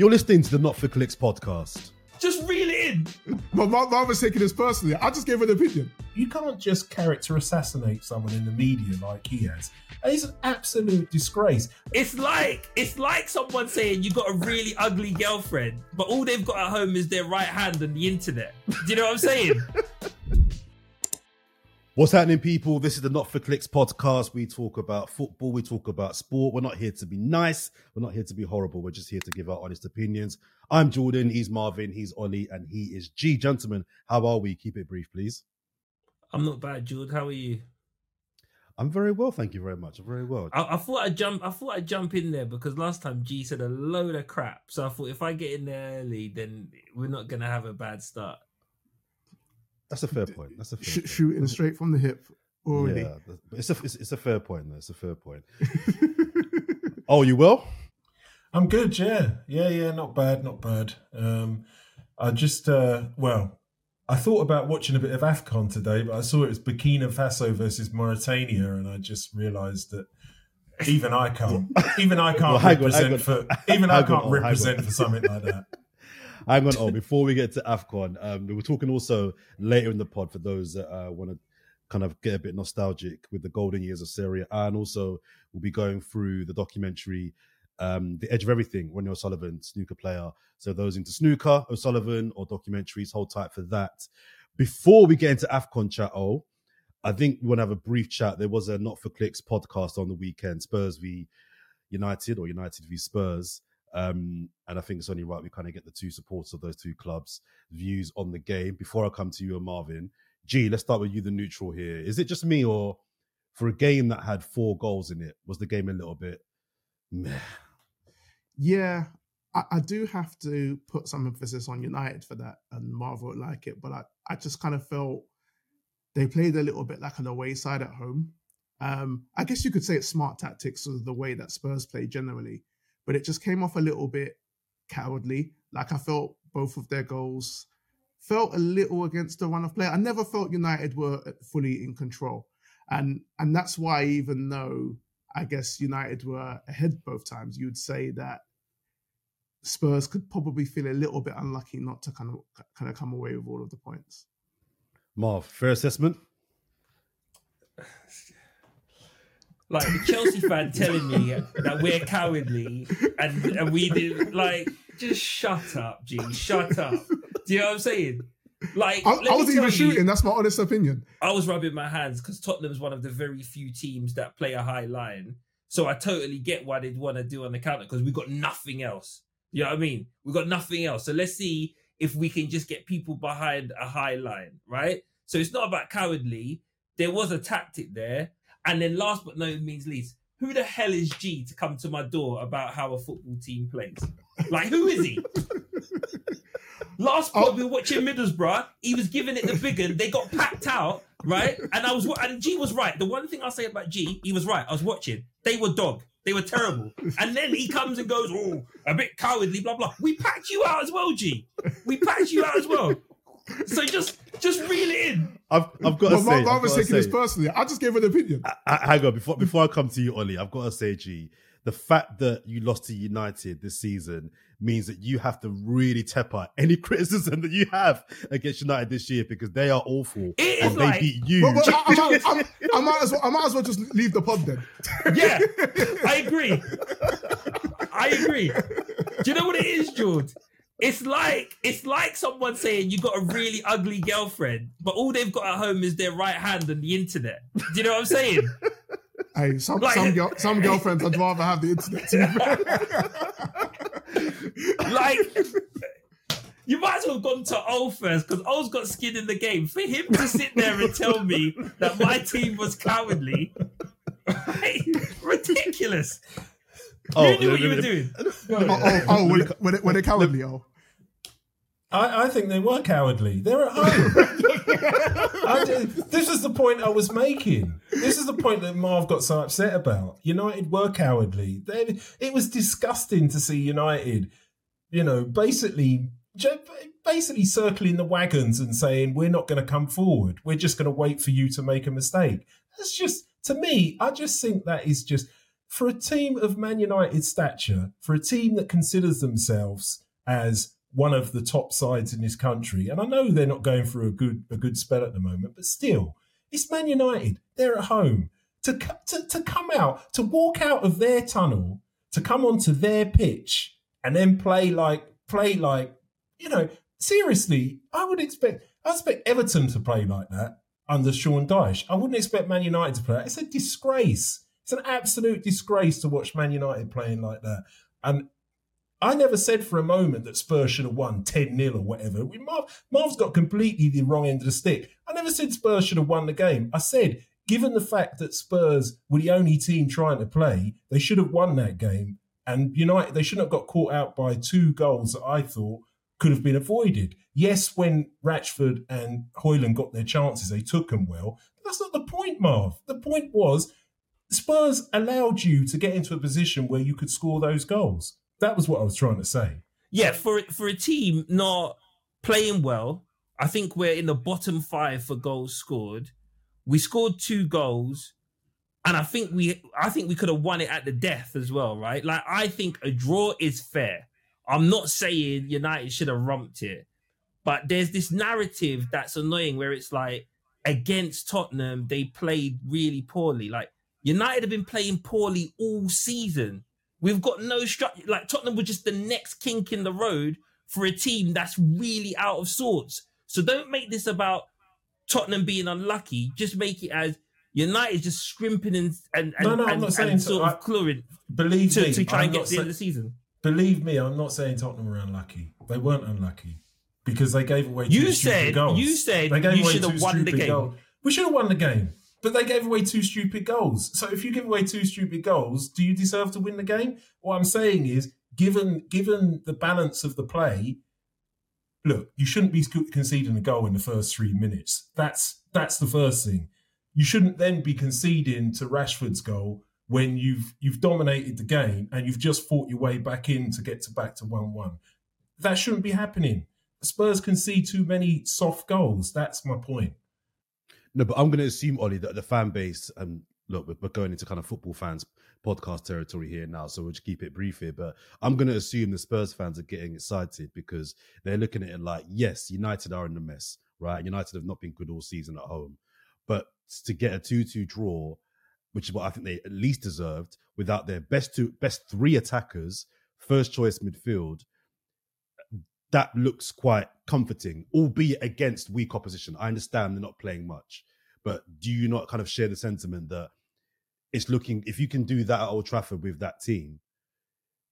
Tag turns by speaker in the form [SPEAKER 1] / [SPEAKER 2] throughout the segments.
[SPEAKER 1] You're listening to the Not for Clicks podcast.
[SPEAKER 2] Just reel it in.
[SPEAKER 3] My mum was taking this personally. I just gave an opinion.
[SPEAKER 4] You can't just character assassinate someone in the media like he has. It's an absolute disgrace.
[SPEAKER 2] It's like it's like someone saying you've got a really ugly girlfriend, but all they've got at home is their right hand and the internet. Do you know what I'm saying?
[SPEAKER 1] What's happening, people? This is the Not for Clicks podcast. We talk about football, we talk about sport. We're not here to be nice, we're not here to be horrible. We're just here to give our honest opinions. I'm Jordan, he's Marvin, he's Ollie, and he is G. Gentlemen, how are we? Keep it brief, please.
[SPEAKER 2] I'm not bad, Jude. How are you?
[SPEAKER 1] I'm very well, thank you very much. I'm very well.
[SPEAKER 2] I, I, thought I'd jump. I thought I'd jump in there because last time G said a load of crap. So I thought if I get in there early, then we're not gonna have a bad start.
[SPEAKER 1] That's a fair point. That's a fair
[SPEAKER 3] Sh-
[SPEAKER 1] point.
[SPEAKER 3] shooting straight from the hip already.
[SPEAKER 1] Yeah, it's a it's, it's a fair point. Though. It's a fair point. oh, you will?
[SPEAKER 4] I'm good, yeah. Yeah, yeah, not bad, not bad. Um, I just, uh, well, I thought about watching a bit of AFCON today, but I saw it was Burkina Faso versus Mauritania, and I just realised that even I can't, even I can't
[SPEAKER 1] Well,
[SPEAKER 4] represent
[SPEAKER 1] on.
[SPEAKER 4] for, even I
[SPEAKER 1] Hang
[SPEAKER 4] can't
[SPEAKER 1] on.
[SPEAKER 4] represent for something like that.
[SPEAKER 1] Hang on, oh, before we get to AFCON, um, we were talking also later in the pod for those that uh, want to kind of get a bit nostalgic with the golden years of Serie A, and also we'll be going through the documentary um, The Edge of Everything, Ronnie O'Sullivan, snooker player. So those into snooker, O'Sullivan, or documentaries, hold tight for that. Before we get into AFCON chat, oh, I think we want to have a brief chat. There was a Not for Clicks podcast on the weekend, Spurs v United or United v Spurs. Um, and I think it's only right we kind of get the two supporters of those two clubs' views on the game. Before I come to you and Marvin, G, let's start with you, the neutral here. Is it just me, or for a game that had four goals in it, was the game a little bit meh?
[SPEAKER 3] Yeah, I, I do have to put some emphasis on United for that, and Marvel like it. But I, I just kind of felt they played a little bit like an away side at home. Um, I guess you could say it's smart tactics of the way that Spurs play generally, but it just came off a little bit cowardly. Like I felt both of their goals felt a little against the run of play. I never felt United were uh, fully in control, and and that's why even though I guess United were ahead both times, you'd say that Spurs could probably feel a little bit unlucky not to kind of kind of come away with all of the points.
[SPEAKER 1] Marv, fair assessment?
[SPEAKER 2] Like the Chelsea fan telling me that we're cowardly and, and we did like just shut up, G. Shut up. Do you know what I'm saying? Like
[SPEAKER 3] I, I wasn't even
[SPEAKER 2] you,
[SPEAKER 3] shooting. That's my honest opinion.
[SPEAKER 2] I was rubbing my hands because Tottenham's one of the very few teams that play a high line. So I totally get why they'd want to do on the counter because we've got nothing else. You know what I mean? We've got nothing else. So let's see if we can just get people behind a high line, right? So it's not about cowardly. There was a tactic there. And then last but no means least, who the hell is G to come to my door about how a football team plays? Like, who is he? Last oh. pod
[SPEAKER 3] Oh.
[SPEAKER 2] we were watching Middlesbrough. He was giving it the big one. They got packed out, right? And I was wa- and G was right. The one thing I'll say about G, he was right. I was watching. They were dog. They were terrible. And then he comes and goes, oh, a bit cowardly, blah blah. We packed you out as well, G. We packed you out as well. So just just reel it in.
[SPEAKER 1] I've, I've got to
[SPEAKER 3] But
[SPEAKER 1] say,
[SPEAKER 3] Mark
[SPEAKER 1] I've
[SPEAKER 3] was taking this personally. I just gave an opinion.
[SPEAKER 1] I- I- hang on before before I come to you, Ollie. I've got to say, G, the fact that you lost to United this season means that you have to really temper any criticism that you have against United this year because they are awful
[SPEAKER 2] It is
[SPEAKER 1] and they
[SPEAKER 2] like-
[SPEAKER 1] beat you.
[SPEAKER 3] Well, well, I, I, might, I, I might as well. I might as well just leave the pod then.
[SPEAKER 2] Yeah, I agree. I agree. Do you know what it is, George? It's like it's like someone saying you got a really ugly girlfriend, but all they've got at home is their right hand and the internet. Do you know what I'm saying?
[SPEAKER 3] Hey, some
[SPEAKER 2] Like-
[SPEAKER 3] some girl, some girlfriends I'd rather have the internet. To.
[SPEAKER 2] Like you might as well have gone to O first because O's got skin in the game. For him to sit there and tell me that my team was cowardly, right? ridiculous.
[SPEAKER 1] Oh,
[SPEAKER 2] you knew what you were doing.
[SPEAKER 3] oh, oh, oh, when, it, when, it, cowardly, oh.
[SPEAKER 4] I, I think they were cowardly. They're at home. This is the point I was making. This is the point that Marv got so upset about. United were cowardly. They, it was disgusting to see United, you know, basically, basically circling the wagons and saying we're not going to come forward. We're just going to wait for you to make a mistake. That's just to me. I just think that is just for a team of Man United stature, for a team that considers themselves as one of the top sides in this country, and I know they're not going through a good a good spell at the moment, but still, it's Man United. They're at home. To, to, to come out, to walk out of their tunnel, to come onto their pitch and then play like play like you know seriously i would expect i expect everton to play like that under sean dyche i wouldn't expect man united to play that. it's a disgrace it's an absolute disgrace to watch man united playing like that and I never said for a moment that Spurs should have won 10 0 or whatever. Marv, Marv's got completely the wrong end of the stick. I never said Spurs should have won the game. I said, given the fact that Spurs were the only team trying to play, they should have won that game. And United, they shouldn't have got caught out by two goals that I thought could have been avoided. Yes, when Rashford and Højlund got their chances, they took them well. But that's not the point, Marv. The point was Spurs allowed you to get into a position where you could score those goals. That was what I was trying to say.
[SPEAKER 2] Yeah, for for a team not playing well, I think we're in the bottom five for goals scored. We scored two goals, and I think we I think we could have won it at the death as well, right? Like I think a draw is fair. I'm not saying United should have rumped it, but there's this narrative that's annoying where it's like against Tottenham they played really poorly. Like United have been playing poorly all season. We've got no structure. Like Tottenham were just the next kink in the road for a team that's really out of sorts. So don't make this about Tottenham being unlucky. Just make it as United just scrimping and and, and,
[SPEAKER 4] No, no, I'm
[SPEAKER 2] and,
[SPEAKER 4] not saying
[SPEAKER 2] and sort
[SPEAKER 4] I-
[SPEAKER 2] of clawing
[SPEAKER 4] Believe
[SPEAKER 2] to,
[SPEAKER 4] me,
[SPEAKER 2] to try
[SPEAKER 4] I'm
[SPEAKER 2] and get
[SPEAKER 4] not
[SPEAKER 2] to the end of the season.
[SPEAKER 4] Believe me, I'm not saying Tottenham were unlucky. They weren't unlucky because they gave away two
[SPEAKER 2] You said-
[SPEAKER 4] goals.
[SPEAKER 2] you said
[SPEAKER 4] they gave
[SPEAKER 2] you
[SPEAKER 4] away
[SPEAKER 2] should have
[SPEAKER 4] two
[SPEAKER 2] won the game.
[SPEAKER 4] goals. We should have won the game, but they gave away two stupid goals. So if you give away two stupid goals, do you deserve to win the game? What I'm saying is, given given the balance of the play, look, you shouldn't be conceding a goal in the first three minutes. That's that's the first thing. You shouldn't then be conceding to Rashford's goal when you've you've dominated the game and you've just fought your way back in to get to back to one one. That shouldn't be happening. Spurs concede too many soft goals. That's my point.
[SPEAKER 1] No, but I'm going to assume, Ollie, that the fan base, and look, we're- going into kind of football fans podcast territory here now, so we'll just keep it brief here. But I'm going to assume the Spurs fans are getting excited because they're looking at it like, yes, United are in the mess, right? United have not been good all season at home. But to get a 2 2 draw, which is what I think they at least deserved, without their best two, best three attackers, first choice midfield, that looks quite comforting, albeit against weak opposition. I understand they're not playing much, but do you not kind of share the sentiment that it's looking if you can do that at Old Trafford with that team?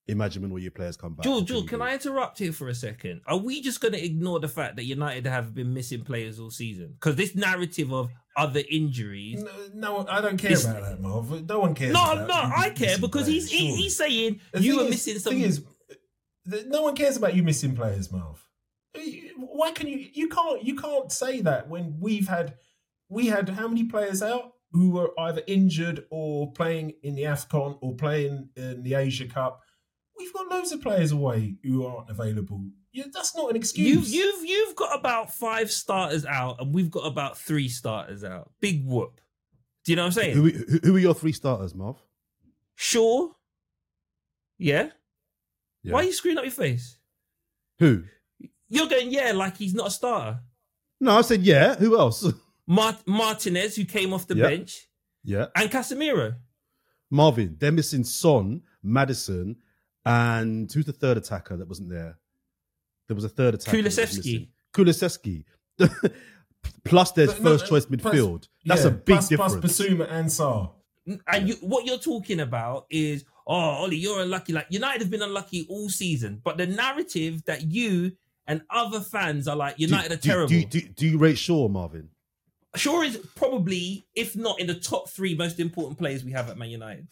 [SPEAKER 1] Imagine when all your players come back.
[SPEAKER 2] George,
[SPEAKER 1] and
[SPEAKER 2] can. I interrupt here for a second? Are we just going to ignore the fact that United have been missing players all season? Because this narrative of other injuries.
[SPEAKER 4] No, no I don't care
[SPEAKER 2] It's-
[SPEAKER 4] about that, Marv. No one cares.
[SPEAKER 2] No,
[SPEAKER 4] about
[SPEAKER 2] no,
[SPEAKER 4] you
[SPEAKER 2] I care
[SPEAKER 4] missing
[SPEAKER 2] because he's
[SPEAKER 4] players,
[SPEAKER 2] he,
[SPEAKER 4] surely.
[SPEAKER 2] he's saying
[SPEAKER 4] The
[SPEAKER 2] you
[SPEAKER 4] thing
[SPEAKER 2] are
[SPEAKER 4] is-
[SPEAKER 2] missing some.
[SPEAKER 4] Thing is, no one cares about you missing players, Marv. Why can you? You can't. You can't say that when we've had we had how many players out who were either injured or playing in the Afcon or playing in the Asia Cup. We've got loads of players away who aren't available. Yeah, that's not an
[SPEAKER 2] You've
[SPEAKER 4] excuse.
[SPEAKER 2] you've you've got about five starters out, and we've got about three starters out. Big whoop. Do you know what I'm saying?
[SPEAKER 1] Who, who, who are your three starters, Marv?
[SPEAKER 2] Sure. Yeah?
[SPEAKER 1] Yeah.
[SPEAKER 2] Why are you screwing up your face?
[SPEAKER 1] Who?
[SPEAKER 2] You're going yeah, like he's not a starter.
[SPEAKER 1] No, I said yeah. Who else?
[SPEAKER 2] Mart- Martinez, who came off the
[SPEAKER 1] Yeah.
[SPEAKER 2] bench,
[SPEAKER 1] yeah,
[SPEAKER 2] and Casemiro.
[SPEAKER 1] Marvin. They're missing Son, Maddison, and who's the third attacker that wasn't there? There was a third attacker. that was
[SPEAKER 2] Kulusevski.
[SPEAKER 1] Kulusevski. Plus, there's
[SPEAKER 4] But no,
[SPEAKER 1] first choice
[SPEAKER 4] plus-
[SPEAKER 1] midfield. That's
[SPEAKER 4] yeah,
[SPEAKER 1] a big
[SPEAKER 4] plus,
[SPEAKER 1] difference.
[SPEAKER 4] Plus Bissouma and Sarr.
[SPEAKER 2] And you, what you're talking about is, oh, Ollie, you're unlucky. Like United have been unlucky all season, but the narrative that you and other fans are like
[SPEAKER 1] Do-
[SPEAKER 2] United are
[SPEAKER 1] do,
[SPEAKER 2] terrible.
[SPEAKER 1] Do, do, do you rate Shaw, Marvin?
[SPEAKER 2] Shaw is probably, if not in the top three most important players we have at Man United.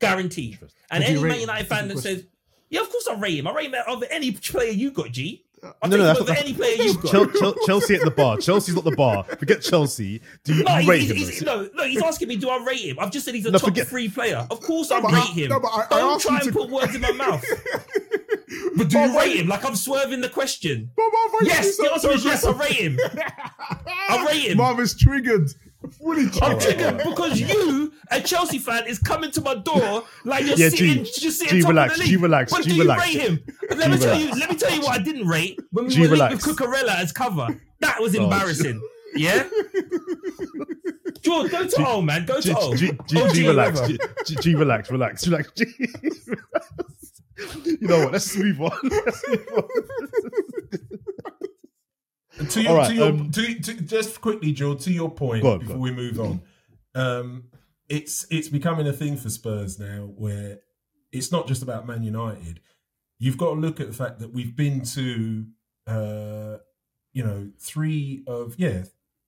[SPEAKER 2] Guaranteed. And
[SPEAKER 3] Would
[SPEAKER 2] any Man? United fan that
[SPEAKER 3] question.
[SPEAKER 2] says, yeah, of course I rate him. I rate him over any player you got, G. I'll
[SPEAKER 1] No, no, that's not-
[SPEAKER 2] any player you've got.
[SPEAKER 1] Chel- Chel- Chelsea at the bar. Chelsea's not the bar. Forget Chelsea. Do you,
[SPEAKER 2] No,
[SPEAKER 1] you rate
[SPEAKER 2] he's,
[SPEAKER 1] him?
[SPEAKER 2] he's, no, no, he's asking me, do I rate him? I've just said he's a
[SPEAKER 1] No,
[SPEAKER 2] top
[SPEAKER 1] forget-
[SPEAKER 2] three player. Of course
[SPEAKER 3] No,
[SPEAKER 2] I rate
[SPEAKER 3] I-
[SPEAKER 2] him.
[SPEAKER 3] no, I- I
[SPEAKER 2] Don't
[SPEAKER 3] asked
[SPEAKER 2] try and
[SPEAKER 3] to-
[SPEAKER 2] put words in my mouth. But do
[SPEAKER 3] But
[SPEAKER 2] you rate him? Like I'm swerving the question.
[SPEAKER 3] But
[SPEAKER 2] Yes, the answer is yes, I rate him. I rate him.
[SPEAKER 3] Marv is triggered. Fully
[SPEAKER 2] I'm
[SPEAKER 1] Alright,
[SPEAKER 2] triggered because you, a Chelsea fan, is coming to my door like you're
[SPEAKER 1] Yeah,
[SPEAKER 2] sitting,
[SPEAKER 1] G,
[SPEAKER 2] just sitting
[SPEAKER 1] G,
[SPEAKER 2] top
[SPEAKER 1] relax,
[SPEAKER 2] of the
[SPEAKER 1] G,
[SPEAKER 2] league.
[SPEAKER 1] relax,
[SPEAKER 2] But
[SPEAKER 1] G,
[SPEAKER 2] do you
[SPEAKER 1] relax.
[SPEAKER 2] rate him? Let
[SPEAKER 1] G,
[SPEAKER 2] me tell
[SPEAKER 1] relax.
[SPEAKER 2] you. Let me tell you what I didn't rate when we
[SPEAKER 1] G,
[SPEAKER 2] were linked with. Cucurella as cover. That was
[SPEAKER 1] Oh,
[SPEAKER 2] embarrassing. Yeah. George, go to
[SPEAKER 1] G-
[SPEAKER 2] O, man. Go
[SPEAKER 1] G,
[SPEAKER 2] to O.
[SPEAKER 1] G, G,
[SPEAKER 2] OG
[SPEAKER 1] G, relax,
[SPEAKER 2] whoever.
[SPEAKER 1] G, G, G, relax, relax, relax. G, you know what? Let's move on. Let's move on.
[SPEAKER 4] To your,
[SPEAKER 1] All right,
[SPEAKER 4] to your
[SPEAKER 1] um,
[SPEAKER 4] to, to, just quickly, Joe, to your point
[SPEAKER 1] on,
[SPEAKER 4] before we move on. Um, it's it's becoming a thing for Spurs now, where it's not just about Man United. You've got to look at the fact that we've been to, uh, you know, three of yeah,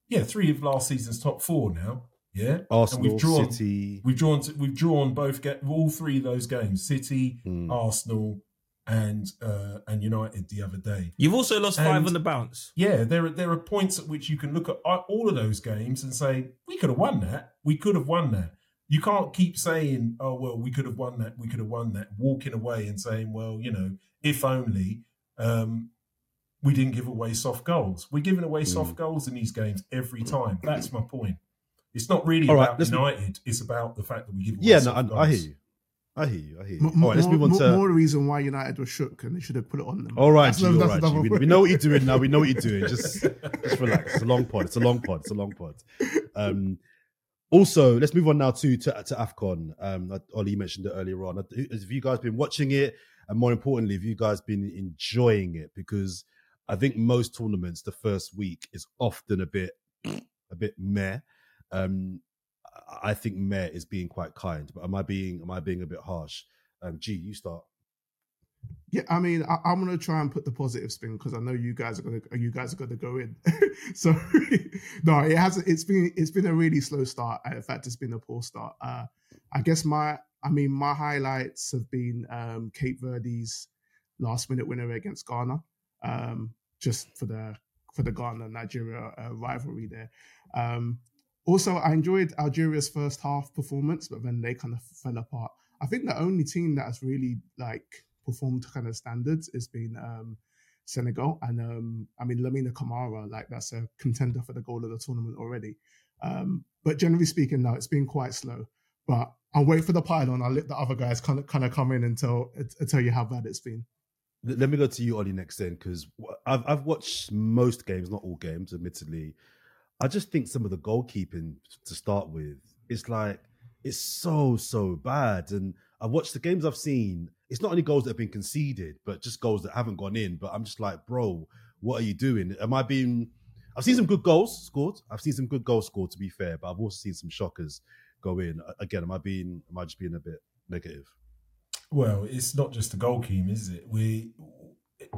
[SPEAKER 4] yeah, three of last season's top four now. Yeah,
[SPEAKER 1] Arsenal,
[SPEAKER 4] we've drawn-
[SPEAKER 1] City.
[SPEAKER 4] we've drawn to, we've drawn both get all three of those games: City,
[SPEAKER 1] Mm.
[SPEAKER 4] Arsenal, and uh, and United the other day.
[SPEAKER 2] You've also lost five on the bounce.
[SPEAKER 4] Yeah, there are there are points at which you can look at all of those games and say we could have won that. We could have won that. You can't keep saying, "Oh well, we could have won that. We could have won that." Walking away and saying, "Well, you know, if only um, we didn't give away soft goals. We're giving away soft goals in these games every time." That's my point. It's not really
[SPEAKER 1] All right,
[SPEAKER 4] about
[SPEAKER 1] let's-
[SPEAKER 4] United. It's about the fact that we give away
[SPEAKER 1] Yeah, no, I. I hear you. I hear you. I hear you.
[SPEAKER 3] M-
[SPEAKER 1] All right, let's
[SPEAKER 3] more,
[SPEAKER 1] move on
[SPEAKER 3] more,
[SPEAKER 1] to.
[SPEAKER 3] more reason why United was shook and they should have put it on them.
[SPEAKER 1] All right, G, all right, G. We, we know what you're doing now. We know what you're doing. Just, just relax. It's a long pod. It's a long pod. It's a long pod. Um, also, let's move on now to to, to Afcon. Um, Ollie mentioned it earlier on. Have you guys been watching it? And more importantly, have you guys been enjoying it? Because I think most tournaments, the first week is often a bit, a bit meh. Um, I- think meh is being quite kind, but am I being am I being a bit harsh? Um, G, you start.
[SPEAKER 3] Yeah, I mean, I, I'm gonna try and put the positive spin because I know you guys are gonna you guys are gonna go in. so no, it hasn't. It's been it's been a really slow start. In fact, it's been a poor start. Uh, I guess my I mean my highlights have been um, Cape Verde's last minute winner against Ghana, um, just for the for the Ghana Nigeria uh, rivalry there. Um, also, I enjoyed Algeria's first half performance, but then they kind of fell apart. I think the only team that has really like performed to kind of standards has been um, Senegal, and um, I mean Lamine Camara, like that's a contender for the goal of the tournament already. Um, but generally speaking, no, it's been quite slow. But I'll wait for the pylon. I'll let the other guys kind of kind of come in and tell uh, tell you how bad it's been.
[SPEAKER 1] Let let me go to you, Ollie, next then, because I've I've watched most games, not all games, admittedly. I just think some of the goalkeeping to start with, it's like it's so so bad. And I've watched the games I've seen. It's not only goals that have been conceded, but just goals that haven't gone in. But I'm just like, bro, what are you doing? Am I being? I've seen some good goals scored. I've seen some good goals scored, to be fair, but I've also seen some shockers go in. Again, am I being? Am I just being a bit negative?
[SPEAKER 4] Well, it's not just the goalkeeping, is it? We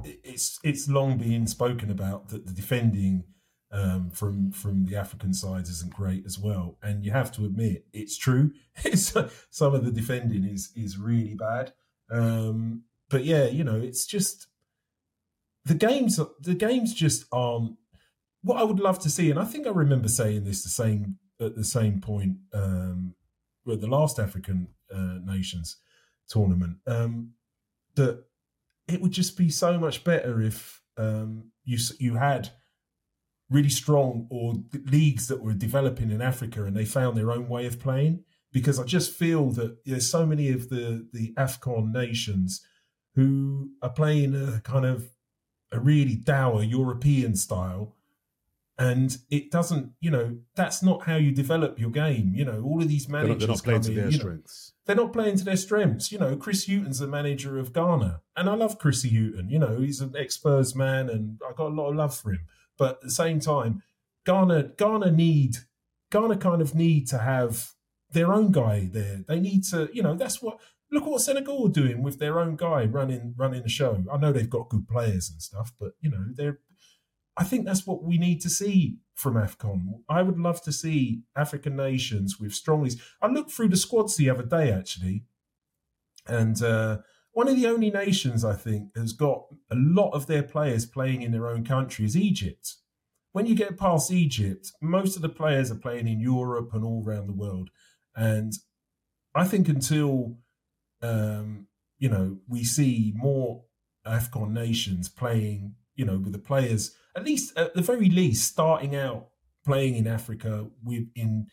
[SPEAKER 4] it's it's long been spoken about that the defending um, from from the African sides isn't great as well, and you have to admit it's true. It's, some of the defending is is really bad, um, but yeah, you know, it's just the games. The games just aren't what I would love to see, and I think I remember saying this the same at the same point um, with the last African uh, nations tournament um, that it would just be so much better if um, you you had really strong or leagues that were developing in Africa and they found their own way of playing. Because I just feel that there's so many of the the Afcon nations who are playing a kind of a really dour European style. And it doesn't, you know, that's not how you develop your game. You know, all of these
[SPEAKER 1] They're
[SPEAKER 4] managers
[SPEAKER 1] not, they're not playing to their
[SPEAKER 4] you know,
[SPEAKER 1] strengths.
[SPEAKER 4] they're not playing to their strengths. You know, Chris Hughton's the manager of Ghana, and I love Chris Hughton. You know, he's an ex-Spurs man, and I got a lot of love for him. But at the same time, Ghana, Ghana need, Ghana kind of need to have their own guy there. They need to, you know, that's what. Look what Senegal are doing with their own guy running running the show. I know they've got good players and stuff, but you know, they're. I think that's what we need to see from AFCON. I would love to see African nations with strong leads. I looked through the squads the other day, actually, and uh, one of the only nations I think has got a lot of their players playing in their own country is Egypt. When you get past Egypt, most of the players are playing in Europe and all around the world. And I think until um, you know we see more AFCON nations playing, you know, with the players at least at the very least starting out playing in Africa with in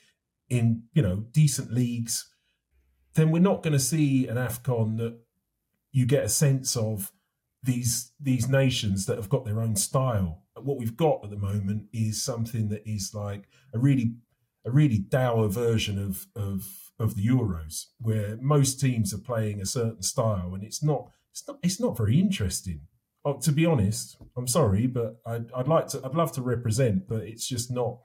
[SPEAKER 4] in you know decent leagues, then we're not going to see an Afcon that you get a sense of these these nations that have got their own style. What we've got at the moment is something that is like a really a really dour version of of of the Euros, where most teams are playing a certain style, and it's not it's not it's not very interesting. Oh, to be honest, I'm sorry, but I'd, I'd like to I'd love to represent, but it's just not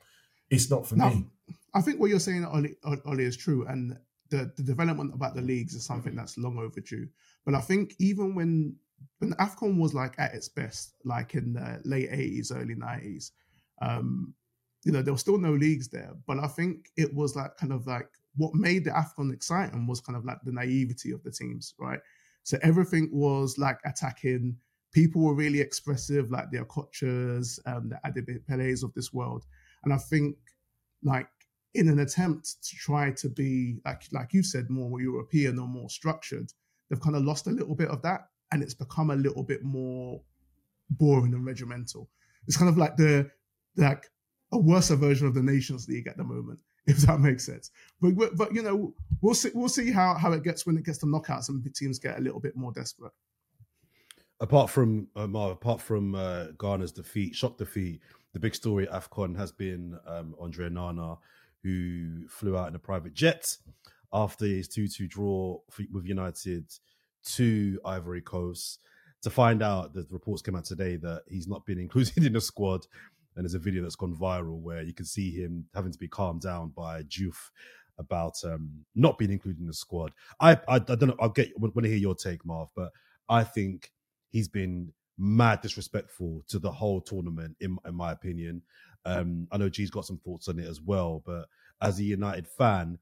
[SPEAKER 4] it's not for
[SPEAKER 3] No,
[SPEAKER 4] me.
[SPEAKER 3] I think what you're saying, Ollie, Ollie, is true, and the, the development about the leagues is something that's long overdue. But I think even when when Afcon was like at its best, like in the late '80s, early '90s, um, you know, there were still no leagues there. But I think it was like kind of like what made the Afcon exciting was kind of like the naivety of the teams, right? So everything was like attacking. People were really expressive, like the Okochas, um, the Abedi Pelés of this world. And I think, like, in an attempt to try to be like, like you said, more European or more structured, they've kind of lost a little bit of that, and it's become a little bit more boring and regimental. It's kind of like the like a worse version of the Nations League at the moment, if that makes sense. But but, you know, we'll see we'll see how how it gets when it gets to knockouts and teams get a little bit more desperate.
[SPEAKER 1] apart from Marv, apart from uh, Ghana's defeat, shock defeat, the big story at AFCON has been um, Andre Onana, who flew out in a private jet after his 2 2 draw with United to Ivory Coast. To find out that the reports came out today that he's not been included in the squad. And there's a video that's gone viral where you can see him having to be calmed down by Juve about um, not being included in the squad. I, I I don't know. I'll get want to hear your take, Marv, but I think he's been mad disrespectful to the whole tournament, in, in my opinion. Um, I know G's got some thoughts on it as well, but as a United fan,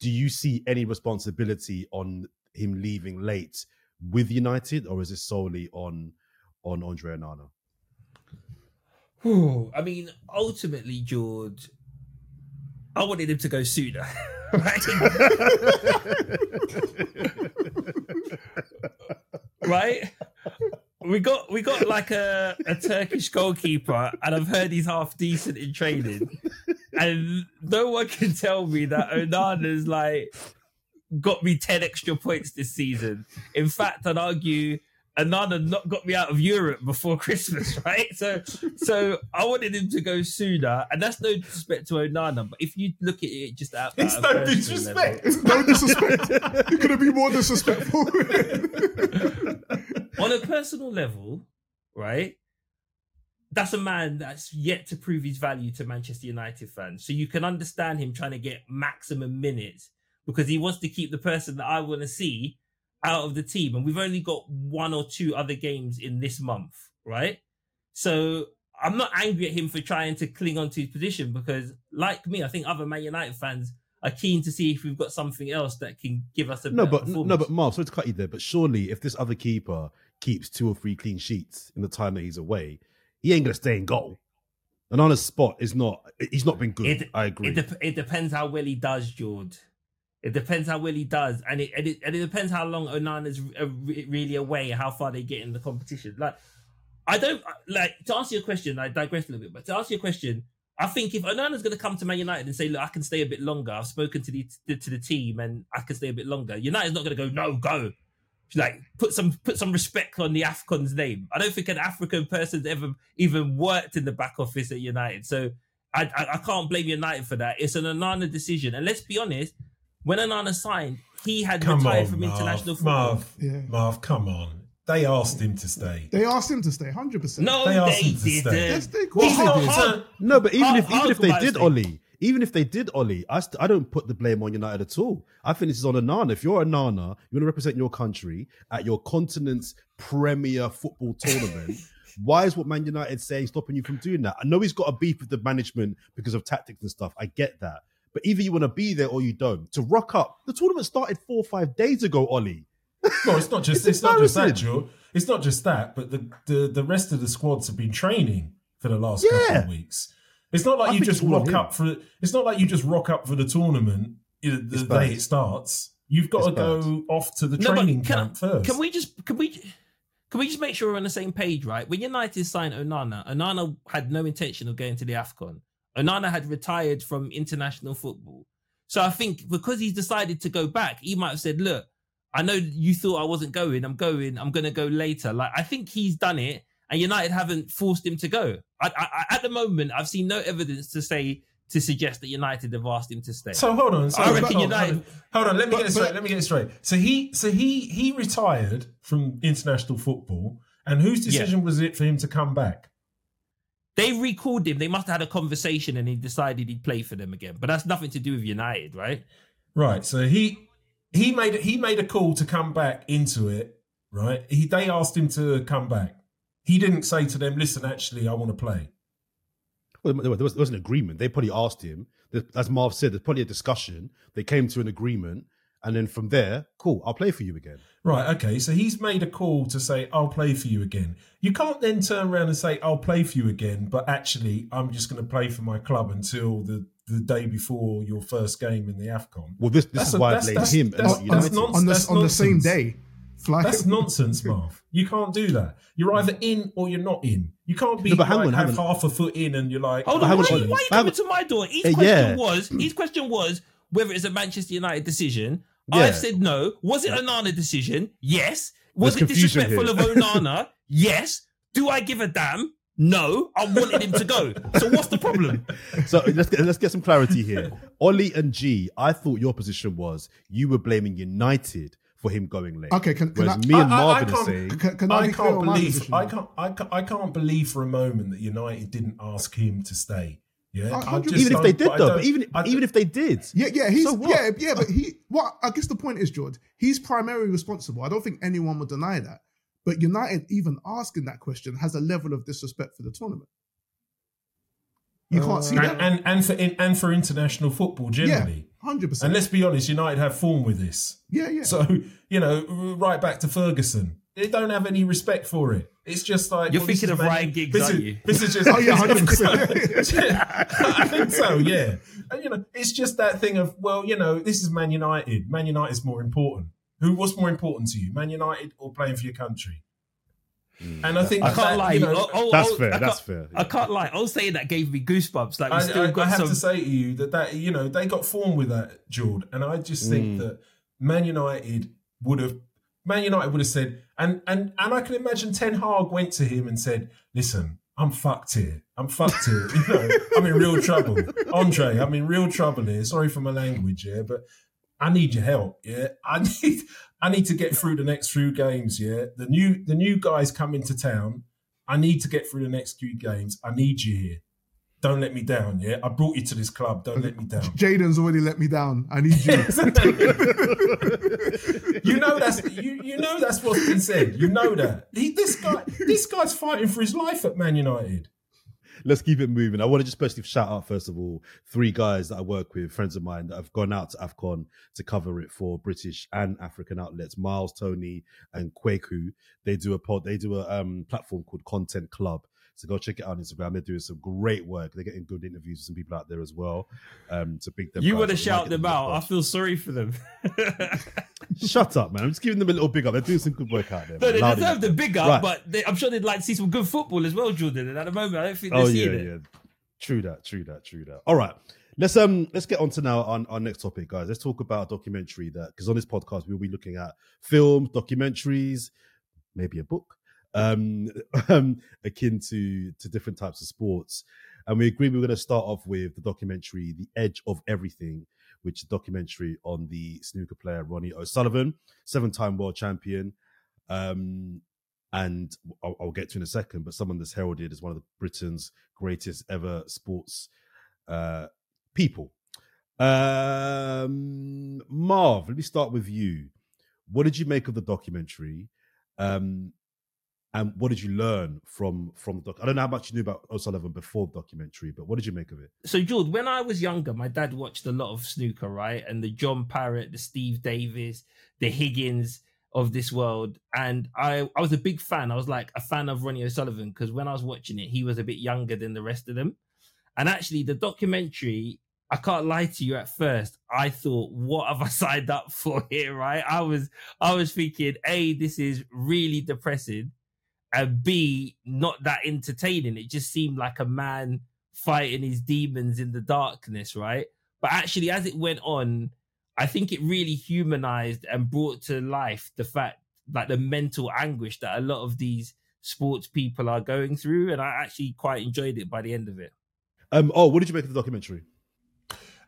[SPEAKER 1] do you see any responsibility on him leaving late with United, or is it solely on on Andre Onana?
[SPEAKER 2] Whew, I mean, ultimately, George, I wanted him to go sooner. right? We got like a, a Turkish goalkeeper, and I've heard he's half decent in training. And no one can tell me that Onana's like got me 10 extra points this season. In fact, I'd argue Onana not got me out of Europe before Christmas, right? So so I wanted him to go sooner, and that's no disrespect to Onana, but if you look at it just out,
[SPEAKER 4] It's
[SPEAKER 2] at
[SPEAKER 4] no disrespect.
[SPEAKER 2] level-
[SPEAKER 3] No disrespect. it could have been more disrespectful.
[SPEAKER 2] on a personal level, right? That's a man that's yet to prove his value to Manchester United fans. So you can understand him trying to get maximum minutes because he wants to keep the person that I want to see out of the team. And we've only got one or two other games in this month, right? So I'm not angry at him for trying to cling on to his position because, like me, I think other Man United fans are keen to see if we've got something else that can give us a
[SPEAKER 1] No, but no, but Marv, sorry to cut you there, but surely if this other keeper keeps two or three clean sheets in the time that he's away, he ain't gonna stay in goal. And on his spot is not. He's not been good.
[SPEAKER 2] It-
[SPEAKER 1] I agree.
[SPEAKER 2] It, dep- it depends how well he does, George. It depends how well he does, and it and it, and it depends how long Onana's uh, re- really away, how far they get in the competition. Like, I don't like to answer your question. I digress a little bit, but to answer your question, I think if Onana's going to come to Man United and say, "Look, I can stay a bit longer," I've spoken to the to the team, and I can stay a bit longer. United's not going to go, "No, go." Like put some put some respect on the Afcon's name. I don't think an African person's ever even worked in the back office at United, so I, I, I can't blame United for that. It's an Onana decision. And let's be honest, when Onana signed, he had
[SPEAKER 4] Come
[SPEAKER 2] retired
[SPEAKER 4] on,
[SPEAKER 2] from
[SPEAKER 4] Marv.
[SPEAKER 2] international football.
[SPEAKER 4] Marv,
[SPEAKER 3] Yeah.
[SPEAKER 4] Marv, come on. They asked him to stay.
[SPEAKER 3] they asked him to stay, hundred percent.
[SPEAKER 2] No,
[SPEAKER 4] They
[SPEAKER 2] they,
[SPEAKER 4] asked him to
[SPEAKER 2] didn't.
[SPEAKER 4] stay.
[SPEAKER 3] yes, they
[SPEAKER 2] Well,
[SPEAKER 3] course
[SPEAKER 2] how-
[SPEAKER 3] they did.
[SPEAKER 2] how-
[SPEAKER 1] no, but even
[SPEAKER 2] How-
[SPEAKER 1] if even if they did
[SPEAKER 2] stay?
[SPEAKER 1] Ollie, even if they did Ollie, I st- I don't put the blame on United at all. I think this is on Onana. If you're Onana, you want to represent your country at your continent's premier football tournament. Why is what Man United saying stopping you from doing that? I know he's got a beef with the management because of tactics and stuff. I get that. But either you want to be there or you don't. To rock up, the tournament started four or five days ago, Ollie.
[SPEAKER 4] No, it's not just
[SPEAKER 1] It's
[SPEAKER 4] it's, not just that. Joe. It's not just that, but the, the the rest of the squads have been training for the last couple of weeks. It's not like
[SPEAKER 1] I
[SPEAKER 4] you just
[SPEAKER 1] it's all on
[SPEAKER 4] rock
[SPEAKER 1] him.
[SPEAKER 4] up for. It's not like you just rock up for the tournament you know, the
[SPEAKER 1] It's
[SPEAKER 4] day
[SPEAKER 1] bad.
[SPEAKER 4] it starts. You've got
[SPEAKER 1] It's
[SPEAKER 4] to go off to the
[SPEAKER 2] No, but
[SPEAKER 4] training
[SPEAKER 2] can I-
[SPEAKER 4] camp first.
[SPEAKER 2] Can we just can we can we just make sure we're on the same page, right? When United signed Onana, Onana had no intention of going to the Afcon. Onana had retired from international football. So I think because he's decided to go back, he might have said, "Look, I know you thought I wasn't going. I'm going. I'm going to go later." Like I think he's done it, and United haven't forced him to go. I, I, at the moment, I've seen no evidence to say to suggest that United have asked him to stay.
[SPEAKER 4] So hold on. So
[SPEAKER 2] I reckon
[SPEAKER 4] hold,
[SPEAKER 2] United.
[SPEAKER 4] Hold on, hold on, let me
[SPEAKER 3] But-
[SPEAKER 4] get it straight. Let me get it straight. So he, so he, he retired from international football, and whose decision was it for him to come back?
[SPEAKER 2] They recalled him. They must have had a conversation, and he decided he'd play for them again. But that's nothing to do with United, right?
[SPEAKER 4] Right. So he, he made he made a call to come back into it. Right. He they asked him to come back. He didn't say to them, "Listen, actually, I want to play."
[SPEAKER 1] Well, there was, there was an agreement. They probably asked him. As Marv said, there's probably a discussion. They came to an agreement, and then from there, cool, I'll play for you again.
[SPEAKER 4] Right, okay. So he's made a call to say, I'll play for you again. You can't then turn around and say, I'll play for you again, but actually, I'm just going to play for my club until the, the day before your first game in the AFCON.
[SPEAKER 1] Well, this this
[SPEAKER 4] That's
[SPEAKER 1] is
[SPEAKER 4] a-
[SPEAKER 1] why I
[SPEAKER 4] that's-
[SPEAKER 1] blame
[SPEAKER 4] that's-
[SPEAKER 1] him and
[SPEAKER 4] that's-
[SPEAKER 1] not
[SPEAKER 4] that's
[SPEAKER 1] United.
[SPEAKER 4] nonsense.
[SPEAKER 3] on the
[SPEAKER 4] that's
[SPEAKER 3] on the same day. Fly.
[SPEAKER 4] That's nonsense, Marv. You can't do that. You're either in or you're not in. You can't be
[SPEAKER 1] No, but hang
[SPEAKER 4] like,
[SPEAKER 1] on,
[SPEAKER 4] have
[SPEAKER 1] on.
[SPEAKER 4] half a foot in and you're like,
[SPEAKER 2] Hold on,
[SPEAKER 1] hang
[SPEAKER 2] why, why are you coming to my door? His
[SPEAKER 1] Uh,
[SPEAKER 2] question
[SPEAKER 1] yeah.
[SPEAKER 2] was his question was whether it's a Manchester United decision.
[SPEAKER 1] Yeah.
[SPEAKER 2] I've said no. Was it an Onana decision? Yes. Was
[SPEAKER 1] There's
[SPEAKER 2] it disrespectful of Onana? yes. Do I give a damn? No. I wanted him to go. So what's the problem?
[SPEAKER 1] So let's get, let's get some clarity here. Ollie and G, I thought your position was you were blaming United for him going late.
[SPEAKER 3] Okay, can- can I-
[SPEAKER 1] me and
[SPEAKER 4] I- I- I
[SPEAKER 1] Marvin are
[SPEAKER 4] can't-
[SPEAKER 1] saying
[SPEAKER 3] Can, can I,
[SPEAKER 4] I
[SPEAKER 3] be
[SPEAKER 4] can't believe? I can't, I can't I can't believe for a moment that United didn't ask him to stay. Yeah,
[SPEAKER 3] A
[SPEAKER 4] I
[SPEAKER 3] hundred
[SPEAKER 4] just
[SPEAKER 1] even if they did
[SPEAKER 4] I
[SPEAKER 1] though, but even
[SPEAKER 4] I-
[SPEAKER 1] even if they did,
[SPEAKER 3] Yeah, yeah, he's
[SPEAKER 1] So what?
[SPEAKER 3] yeah, yeah, but he what I guess the point is, George, he's primarily responsible. I don't think anyone would deny that. But United even asking that question has a level of disrespect for the tournament. You can't see
[SPEAKER 4] and,
[SPEAKER 3] that.
[SPEAKER 4] and and for in, and for international football
[SPEAKER 3] Yeah,
[SPEAKER 4] generally.
[SPEAKER 3] hundred
[SPEAKER 4] And
[SPEAKER 3] percent.
[SPEAKER 4] And let's be honest, United have form with this.
[SPEAKER 3] Yeah, yeah.
[SPEAKER 4] So you know, right back to Ferguson, they don't have any respect for it. It's just like
[SPEAKER 2] You're
[SPEAKER 4] well,
[SPEAKER 2] thinking of
[SPEAKER 4] Man-
[SPEAKER 2] Ryan Giggs,
[SPEAKER 4] this
[SPEAKER 2] aren't
[SPEAKER 4] is,
[SPEAKER 2] you?
[SPEAKER 4] This is just
[SPEAKER 3] Oh, yeah, 100%.
[SPEAKER 4] I think so. Yeah, and, you know, it's just that thing of well, you know, this is Man United. Man United is more important. Who what's more important to you, Man United or playing for your country? And I think
[SPEAKER 2] I can't
[SPEAKER 4] that,
[SPEAKER 2] lie.
[SPEAKER 4] You know,
[SPEAKER 2] Oh,
[SPEAKER 1] That's
[SPEAKER 2] oh,
[SPEAKER 1] fair,
[SPEAKER 2] I
[SPEAKER 1] that's
[SPEAKER 2] can't-
[SPEAKER 1] fair.
[SPEAKER 2] I can't lie. I'll say that gave me goosebumps. Like
[SPEAKER 4] I,
[SPEAKER 2] still
[SPEAKER 4] I- I have
[SPEAKER 2] some.
[SPEAKER 4] to say to you that that you know they got form with that, Jord, and I just
[SPEAKER 1] Mm.
[SPEAKER 4] think that Man United would have Man United would have said, and and and I can imagine Ten Hag went to him and said, "Listen, I'm fucked here. I'm fucked here. You know, I'm in real trouble, Andre. I'm in real trouble here. Sorry for my language, yeah, but I need your help. Yeah, I need I need to get through the next few games. Yeah, the new the new guys come into town. I need to get through the next few games. I need you here. Don't let me down. Yeah, I brought you to this club. Don't let me down.
[SPEAKER 3] Jadon's already let me down. I need you.
[SPEAKER 4] you know that's you, you know that's what's been said. You know that he, this guy this guy's fighting for his life at Man United.
[SPEAKER 1] Let's keep it moving. I want to just personally shout out first of all three guys that I work with, friends of mine that have gone out to Afcon to cover it for British and African outlets. Miles, Tony, and Kweku. They do a pod. They do a um, platform called Content Club. So go check it out on Instagram. They're doing some great work. They're getting good interviews with some people out there as well. Um, to big them.
[SPEAKER 2] you want to
[SPEAKER 1] up. We might
[SPEAKER 2] shout them out? I feel sorry for them.
[SPEAKER 1] Shut up, man. I'm just giving them a little big up. They're doing some good work out there.
[SPEAKER 2] No,
[SPEAKER 1] man.
[SPEAKER 2] they
[SPEAKER 1] Loud
[SPEAKER 2] deserve the big up,
[SPEAKER 1] Right.
[SPEAKER 2] but they, I'm sure they'd like to see some good football as well, Jordan. And at the moment, I don't think they're
[SPEAKER 1] Oh
[SPEAKER 2] seeing
[SPEAKER 1] yeah,
[SPEAKER 2] it.
[SPEAKER 1] yeah. True that, true that, true that. All right. Let's um let's get on to now on our next topic, guys. Let's talk about a documentary that because on this podcast we'll be looking at films, documentaries, maybe a book, um, um akin to to different types of sports. And we agreed we were going to start off with the documentary The Edge of Everything, which is a documentary on the snooker player Ronnie O'Sullivan, seven-time world champion. Um, and I'll, I'll get to in a second, but someone that's heralded as one of the Britain's greatest ever sports uh, people. Um, Marv, let me start with you. What did you make of the documentary? Um, and what did you learn from from doc? I don't know how much you knew about O'Sullivan before the documentary, but what did you make of it?
[SPEAKER 2] So, George, when I was younger, my dad watched a lot of snooker, right? And the John Parrott, the Steve Davis, the Higgins of this world. And I, I was a big fan. I was like a fan of Ronnie O'Sullivan because when I was watching it, he was a bit younger than the rest of them. And actually, the documentary, I can't lie to you at first. I thought, what have I signed up for here, right? I was, I was thinking, A, this is really depressing. And B, not that entertaining. It just seemed like a man fighting his demons in the darkness, right? But actually, as it went on, I think it really humanized and brought to life the fact, like the mental anguish that a lot of these sports people are going through. And I actually quite enjoyed it by the end of it.
[SPEAKER 1] Um, oh, what did you make of the documentary?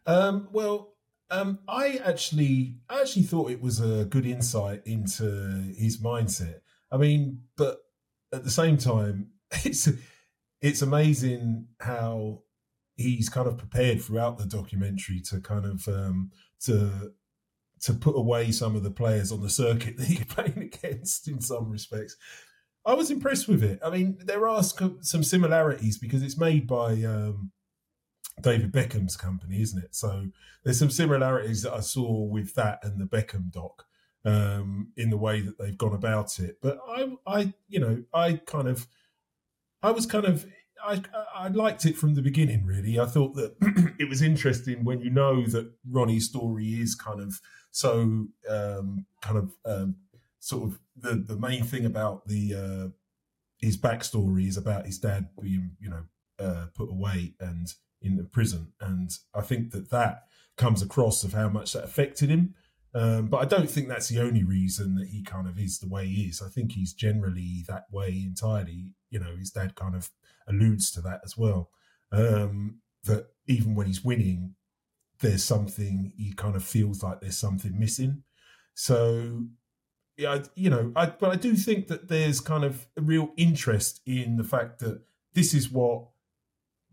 [SPEAKER 4] Um, well, um, I actually, I actually thought it was a good insight into his mindset. I mean, but at the same time, it's it's amazing how he's kind of prepared throughout the documentary to kind of um, to to put away some of the players on the circuit that he's playing against in some respects. I was impressed with it. I mean, there are some similarities because it's made by um, David Beckham's company, isn't it? So there's some similarities that I saw with that and the Beckham doc um, in the way that they've gone about it. But I, I, you know, I kind of, I was kind of I, I liked it from the beginning. Really, I thought that it was interesting when you know that Ronnie's story is kind of so um, kind of um, sort of the the main thing about the uh, his backstory is about his dad being you know uh, put away and in the prison, and I think that that comes across of how much that affected him. Um, but I don't think that's the only reason that he kind of is the way he is. I think he's generally that way entirely. You know, his dad kind of alludes to that as well. Um, that even when he's winning, there's something he kind of feels like there's something missing. So, yeah, you know, I, but I do think that there's kind of a real interest in the fact that this is what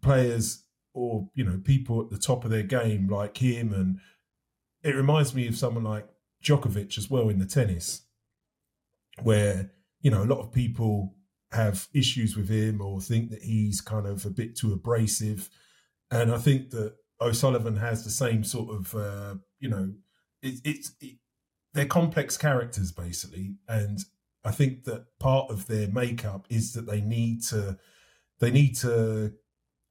[SPEAKER 4] players or you know people at the top of their game like him and it reminds me of someone like Djokovic as well in the tennis, where you know a lot of people have issues with him or think that he's kind of a bit too abrasive, and I think that O'Sullivan has the same sort of uh, you know it, it's it, they're complex characters basically, and I think that part of their makeup is that they need to they need to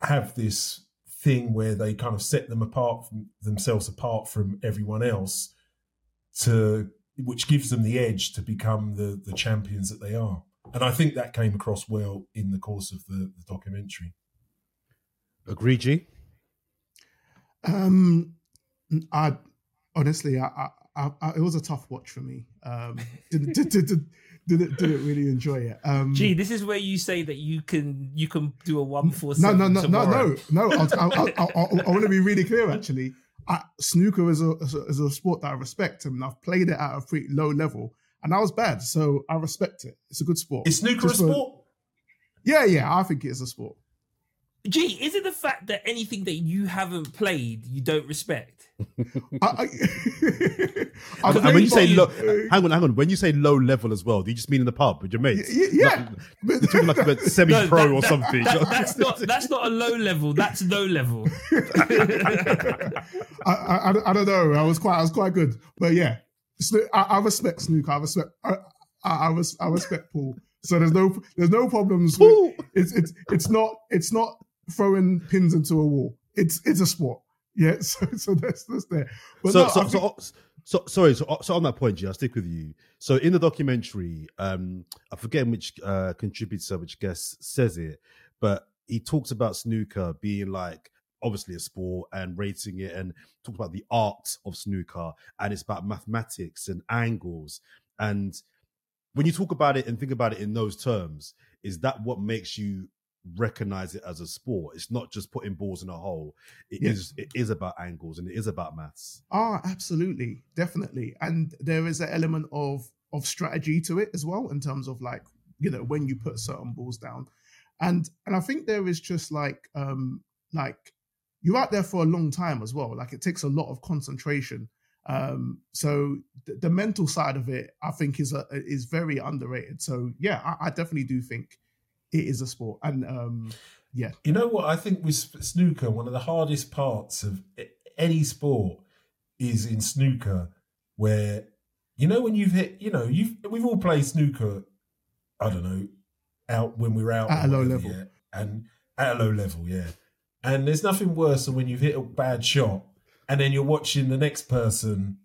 [SPEAKER 4] have this thing where they kind of set them apart from themselves apart from everyone else to which gives them the edge to become the the champions that they are. And i think that came across well in the course of the, the documentary.
[SPEAKER 1] Agree g?
[SPEAKER 3] Um i honestly I, I, I, it was a tough watch for me. Um did, did, did, didn't didn't really enjoy it. Um,
[SPEAKER 2] Gee, this is where you say that you can you can do a one four.
[SPEAKER 3] No, no, no, no, no, no. I, I, I, I want to be really clear. Actually, snooker is a, is a sport that I respect, and I've played it at a pretty low level, and I was bad, so I respect it. It's a good sport.
[SPEAKER 4] Is snooker Just a sport? For,
[SPEAKER 3] yeah, yeah, I think it is a sport.
[SPEAKER 2] Gee, is it the fact that anything that you haven't played you don't respect? I, I,
[SPEAKER 1] and when you say low, uh, hang on, hang on. When you say low level as well, do you just mean in the pub with your mates?
[SPEAKER 3] Yeah,
[SPEAKER 1] like, talking like a semi-pro no, or something.
[SPEAKER 2] That, that's not that's not a low level. That's low level.
[SPEAKER 3] I, I, I, don't know. I was quite I was quite good, but yeah, I, I respect snooker. I respect I, I, I respect Paul. So there's no there's no problems. With, it's it's it's not it's not throwing pins into a wall. It's it's a sport. Yeah, so so that's that's there.
[SPEAKER 1] But so, no, so, think... so, so, sorry. So, so on that point, G, I'll stick with you. So in the documentary, um, I forget which uh, contributor, which guest says it, but he talks about snooker being like obviously a sport and rating it, and talks about the art of snooker, and it's about mathematics and angles. And when you talk about it and think about it in those terms, is that what makes you recognize it as a sport. It's not just putting balls in a hole. It yeah. is. It is about angles and it is about maths.
[SPEAKER 3] Ah, absolutely, definitely. And there is an element of of strategy to it as well in terms of like you know when you put certain balls down, and and I think there is just like um like you're out there for a long time as well. Like it takes a lot of concentration. Um, so th- the mental side of it, I think, is a, is very underrated. So yeah, I, I definitely do think it is a sport. And um, yeah,
[SPEAKER 4] you know what? I think with snooker, one of the hardest parts of any sport is in snooker, where you know when you've hit, you know, you've we've all played snooker. I don't know, out when we're out
[SPEAKER 3] at a low level,
[SPEAKER 4] yeah, and at a low level, yeah. And there's nothing worse than when you've hit a bad shot, and then you're watching the next person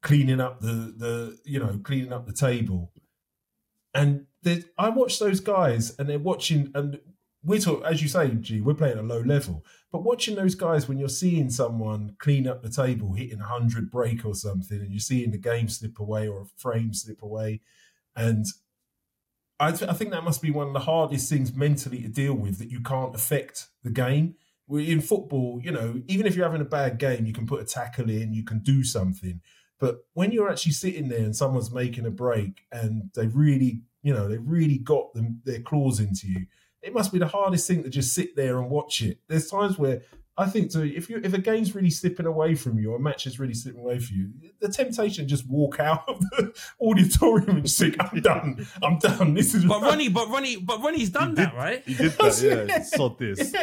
[SPEAKER 4] cleaning up the the you know cleaning up the table, and I watch those guys and they're watching and we're talking, as you say, G, we're playing a low level. But watching those guys when you're seeing someone clean up the table, hitting a hundred break or something, and you're seeing the game slip away or a frame slip away, and I, th- I think that must be one of the hardest things mentally to deal with that you can't affect the game. In football, you know, even if you're having a bad game, you can put a tackle in, you can do something. But when you're actually sitting there and someone's making a break and they really, you know, they really got them their claws into you, it must be the hardest thing to just sit there and watch it. There's times where I think to if you if a game's really slipping away from you or a match is really slipping away from you, the temptation to just walk out of the auditorium and just think, I'm done. I'm done. This is
[SPEAKER 2] But Ronnie, but Ronnie, but Ronnie's done that, right?
[SPEAKER 1] He did that, yeah. Sod this.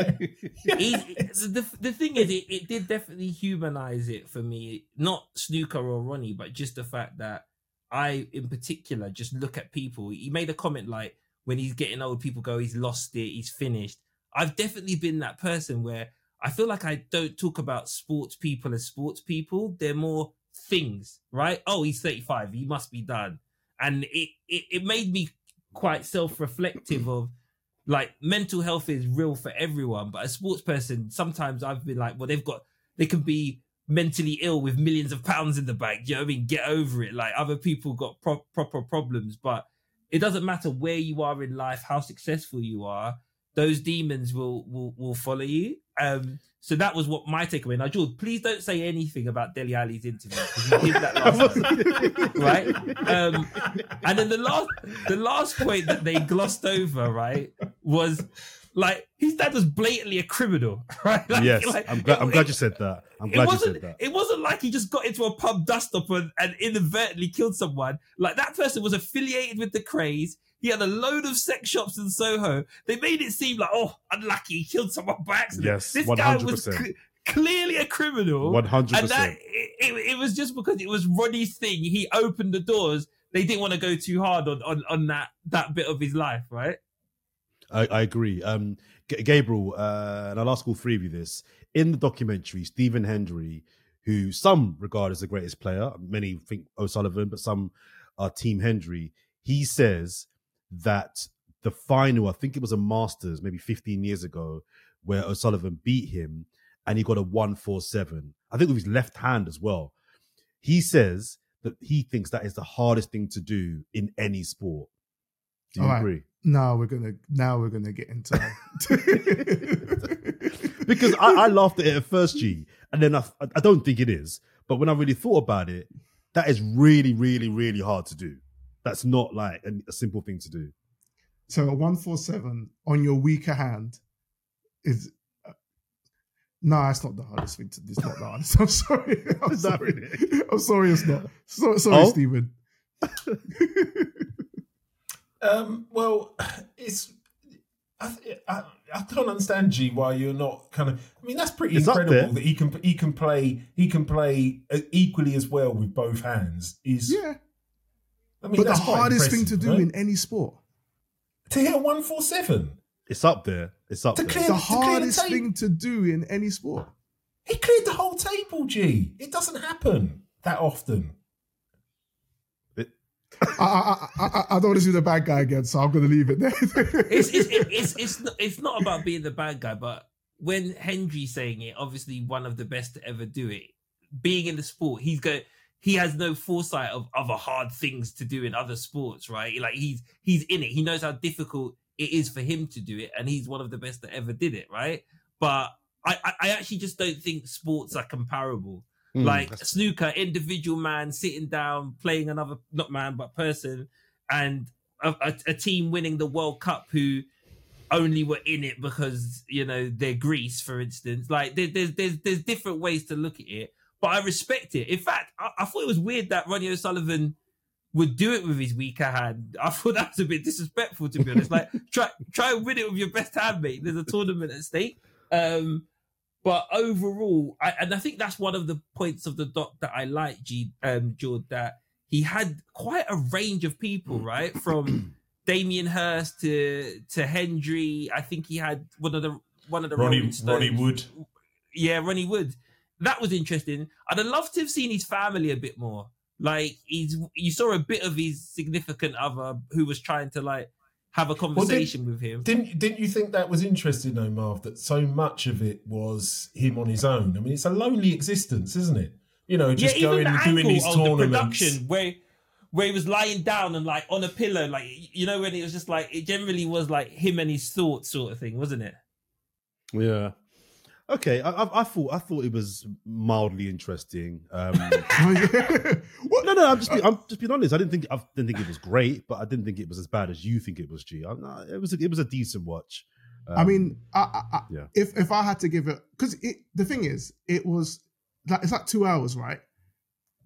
[SPEAKER 2] He, the, the thing is, it, it did definitely humanize it for me. Not snooker or Ronnie, but just the fact that I, in particular, just look at people. He made a comment like, when he's getting old, people go, he's lost it, he's finished. I've definitely been that person where I feel like I don't talk about sports people as sports people. They're more things, right? Oh, he's 35, he must be done. And it, it, it made me quite self reflective of like mental health is real for everyone, but a sports person, sometimes I've been like, well, they've got, they can be mentally ill with millions of pounds in the bank. You know what I mean? Get over it. Like other people got pro- proper problems, but it doesn't matter where you are in life, how successful you are, those demons will will will follow you. Um, so that was what my takeaway. Now, George, please don't say anything about Dele Alli's interview because you did that last time, right? Um, and then the last the last point that they glossed over, right, was like his dad was blatantly a criminal, right? Like,
[SPEAKER 1] yes,
[SPEAKER 2] like,
[SPEAKER 1] I'm glad. I'm glad you said that. I'm glad you said that.
[SPEAKER 2] It wasn't like he just got into a pub dust up and, and inadvertently killed someone. Like that person was affiliated with the Krays. He had a load of sex shops in Soho. They made it seem like, oh, unlucky, he killed someone by accident.
[SPEAKER 1] Yes,
[SPEAKER 2] this guy was
[SPEAKER 1] 100%.
[SPEAKER 2] cl- clearly a criminal.
[SPEAKER 1] One hundred
[SPEAKER 2] and that
[SPEAKER 1] percent.
[SPEAKER 2] it, it, was just because it was Ronnie's thing. He opened the doors. They didn't want to go too hard on, on, on that that bit of his life, right?
[SPEAKER 1] I, I agree. Um, G- Gabriel, uh, and I'll ask all three of you this. In the documentary, Stephen Hendry, who some regard as the greatest player, many think O'Sullivan, but some are Team Hendry, he says that the final, I think it was a Masters, maybe 15 years ago, where O'Sullivan beat him and he got a 147. I think with his left hand as well. He says that he thinks that is the hardest thing to do in any sport. Do you
[SPEAKER 3] All right.
[SPEAKER 1] agree?
[SPEAKER 3] now we're gonna now we're gonna get into
[SPEAKER 1] because I, I laughed at it at first, G, and then I, I don't think it is. But when I really thought about it, that is really, really, really hard to do. That's not like a, a simple thing to do.
[SPEAKER 3] so a one four seven on your weaker hand is uh, no, it's not the hardest thing to do. It's not the hardest. I'm sorry. I'm sorry. I'm sorry. It's not. So, sorry,
[SPEAKER 1] Oh?
[SPEAKER 3] Stephen.
[SPEAKER 4] Um, well, it's. I, I I can't understand G why you're not kind of. I mean, that's pretty
[SPEAKER 1] It's
[SPEAKER 4] incredible
[SPEAKER 1] there.
[SPEAKER 4] that he can he can play he can play uh, equally as well with both hands. Is
[SPEAKER 3] Yeah,
[SPEAKER 4] I mean,
[SPEAKER 3] but the
[SPEAKER 4] that's quite
[SPEAKER 3] hardest thing to do
[SPEAKER 4] right?
[SPEAKER 3] in any sport.
[SPEAKER 4] to hit one four seven.
[SPEAKER 1] It's up there. It's up
[SPEAKER 4] To
[SPEAKER 1] there.
[SPEAKER 4] clear-
[SPEAKER 3] The
[SPEAKER 4] to clear the
[SPEAKER 3] hardest thing to do in any sport.
[SPEAKER 4] He cleared the whole table. G. It doesn't happen that often.
[SPEAKER 3] I, I, I, I, I don't want to see the bad guy again, so I'm going to leave it there.
[SPEAKER 2] it's it's it's it's not, it's not about being the bad guy, but when Hendry's saying it, obviously one of the best to ever do it. Being in the sport, he's go he has no foresight of other hard things to do in other sports, right? Like he's he's in it. He knows how difficult it is for him to do it, and he's one of the best that ever did it, right? But I I, actually just don't think sports are comparable
[SPEAKER 1] Mm,
[SPEAKER 2] like
[SPEAKER 1] that's-
[SPEAKER 2] snooker, individual man sitting down playing another not man but person, and a, a, a team winning the World Cup who only were in it because you know they're Greece, for instance. Like there, there's there's there's different ways to look at it, but I respect it. In fact, I, I thought it was weird that Ronnie O'Sullivan would do it with his weaker hand. I thought that was a bit disrespectful to be honest. Like try try and win it with your best hand, mate. There's a tournament at stake. Um, but overall, I, and I think that's one of the points of the doc that I like, G, um, Jord, that he had quite a range of people, right? From Damien Hirst to to Hendry. I think he had one of the one of the
[SPEAKER 4] Ronnie Ronnie Wood.
[SPEAKER 2] Yeah, Ronnie Wood. That was interesting. I'd have loved to have seen his family a bit more. Like he's you saw a bit of his significant other who was trying to like have a conversation with him.
[SPEAKER 4] Didn't didn't you think that was interesting, though, Marv? That so much of it was him on his own. I mean, it's a lonely existence, isn't it? You know, just
[SPEAKER 2] yeah,
[SPEAKER 4] going
[SPEAKER 2] even
[SPEAKER 4] and doing
[SPEAKER 2] angle
[SPEAKER 4] his
[SPEAKER 2] the
[SPEAKER 4] tournaments.
[SPEAKER 2] production where where he was lying down and like on a pillow, like you know, when it was just like it generally was like him and his thoughts, sort of thing, wasn't it?
[SPEAKER 1] Yeah. Okay, I, I, I thought I thought it was mildly interesting. Um,
[SPEAKER 3] what?
[SPEAKER 1] no, no, I'm just being, I'm just being honest. I didn't think I didn't think it was great, but I didn't think it was as bad as you think it was. G, not, it was a, it was a decent watch.
[SPEAKER 3] I
[SPEAKER 1] Um,
[SPEAKER 3] mean, I, I, I,
[SPEAKER 1] yeah.
[SPEAKER 3] if if I had to give it, because it, the thing is, it was like it's like two hours, right?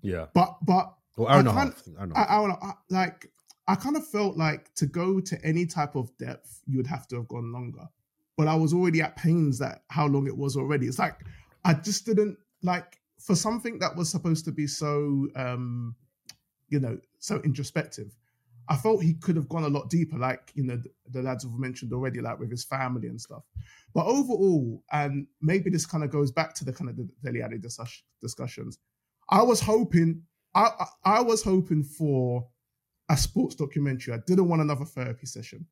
[SPEAKER 1] yeah,
[SPEAKER 3] But but
[SPEAKER 1] or hour and a
[SPEAKER 3] I
[SPEAKER 1] half. I think, hour and a
[SPEAKER 3] I,
[SPEAKER 1] half.
[SPEAKER 3] I, wanna- I like I kind of felt like to go to any type of depth, you would have to have gone longer. But I was already at pains that how long it was already. It's like I just didn't like for something that was supposed to be so um you know so introspective. I felt he could have gone a lot deeper, like you know the, the lads have mentioned already, like with his family and stuff. But overall, and maybe this kind of goes back to the kind of the Dele Alli discussions. I was hoping, I, I I was hoping for a sports documentary. I didn't want another therapy session,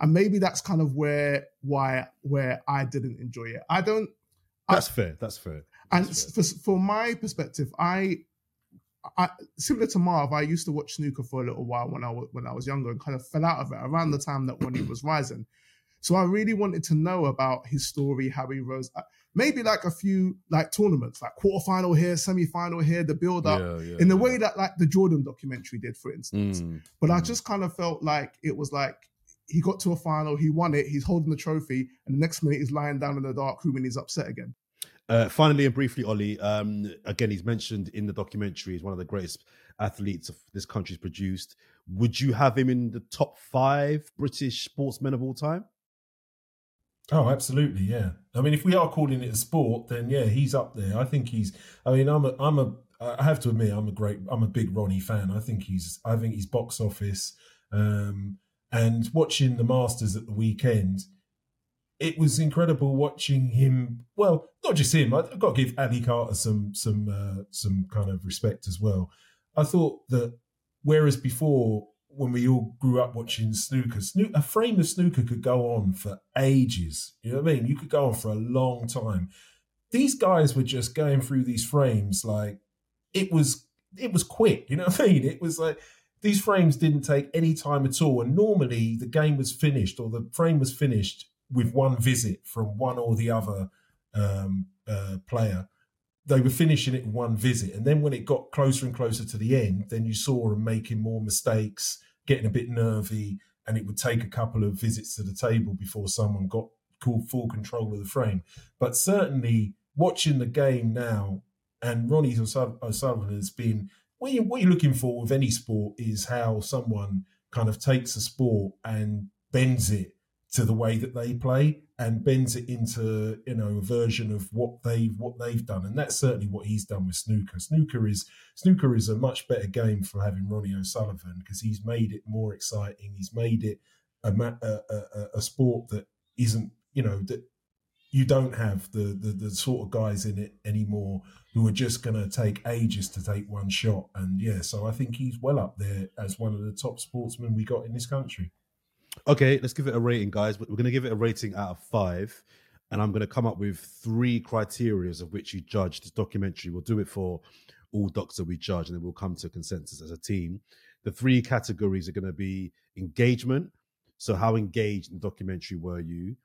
[SPEAKER 3] and maybe that's kind of where why where I didn't enjoy it. I don't,
[SPEAKER 1] That's fair. That's fair.
[SPEAKER 3] and
[SPEAKER 1] That's
[SPEAKER 3] for, for my perspective, I, I similar to Marv, I used to watch snooker for a little while when I was when I was younger and kind of fell out of it around the time that when he was rising. So I really wanted to know about his story, how he rose. Maybe like a few like tournaments, like quarterfinal here, semi-final here, the build up
[SPEAKER 1] Yeah, yeah,
[SPEAKER 3] in the
[SPEAKER 1] yeah.
[SPEAKER 3] way that like the Jordan documentary did, for instance.
[SPEAKER 1] Mm,
[SPEAKER 3] But I
[SPEAKER 1] mm.
[SPEAKER 3] just kind of felt like it was like he got to a final, he won it, he's holding the trophy, and the next minute he's lying down in the dark room and he's upset again.
[SPEAKER 1] Uh, finally and briefly, Ollie. Um, again, he's mentioned in the documentary. He's one of the greatest athletes of this country's produced. Would you have him in the top five British sportsmen of all time?
[SPEAKER 4] Oh, absolutely, yeah. I mean, if we are calling it a sport, then yeah, he's up there. I think he's. I mean, I'm a, I'm a. I have to admit, I'm a great, I'm a big Ronnie fan. I think he's, I think he's box office. Um, and watching the Masters at the weekend, it was incredible watching him. Well, not just him. I- I've got to give Ali Carter some, some, uh, some kind of respect as well. I thought that whereas before when we all grew up watching snooker, snoo- a frame of snooker could go on for ages. You know what I mean? You could go on for a long time. These guys were just going through these frames like it was it was quick. You know what I mean? It was like these frames didn't take any time at all. And normally the game was finished or the frame was finished with one visit from one or the other um, uh, player they were finishing it in one visit. And then when it got closer and closer to the end, then you saw them making more mistakes, getting a bit nervy, and it would take a couple of visits to the table before someone got cool, full control of the frame. But certainly watching the game now, and Ronnie O'Sullivan has been what, you, what you're looking for with any sport is how someone kind of takes a sport and bends it to the way that they play and bends it into you know a version of what they've what they've done. And that's certainly what he's done with snooker. Snooker is snooker is a much better game for having ronnie o'sullivan because he's made it more exciting. He's made it a, a, a, a sport that isn't you know that you don't have the, the the sort of guys in it anymore who are just going to take ages to take one shot and yeah so i think he's well up there as one of the top sportsmen we got in this country
[SPEAKER 1] Okay, let's give it a rating, guys. We're going to give it a rating out of five, and I'm going to come up with three criterias of which you judge this documentary. We'll do it for all docs that we judge, and then we'll come to a consensus as a team. The three categories are going to be engagement. So, how engaged in the documentary were you?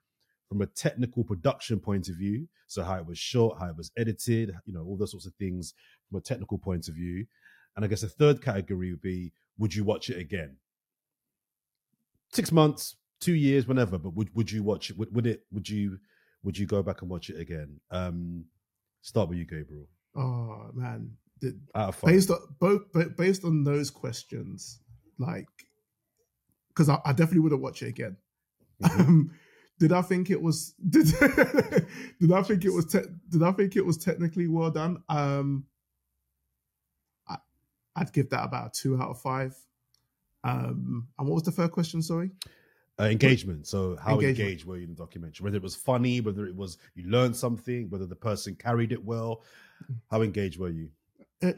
[SPEAKER 1] From a technical production point of view, so how it was shot, how it was edited, you know, all those sorts of things from a technical point of view. And I guess the third category would be, would you watch it again? six months, two years, whenever. But would would you watch it? Would, would it? Would you would you go back and watch it again? Um, start with you, Gabriel.
[SPEAKER 3] Oh man, the,
[SPEAKER 1] Out of
[SPEAKER 3] based on both based on those questions, like, because I, I definitely wouldn't watch it again.
[SPEAKER 1] Mhm.
[SPEAKER 3] Um, did I think it was? Did, did I think it was? Te- did I think it was technically well done? Um, I, I'd give that about a two out of five. Um, and what was the third question? Sorry.
[SPEAKER 1] Uh, engagement. So how
[SPEAKER 3] Engagement.
[SPEAKER 1] engaged were you in the documentary? Whether it was funny, whether it was you learned something, whether the person carried it well. How engaged were you?
[SPEAKER 3] Uh,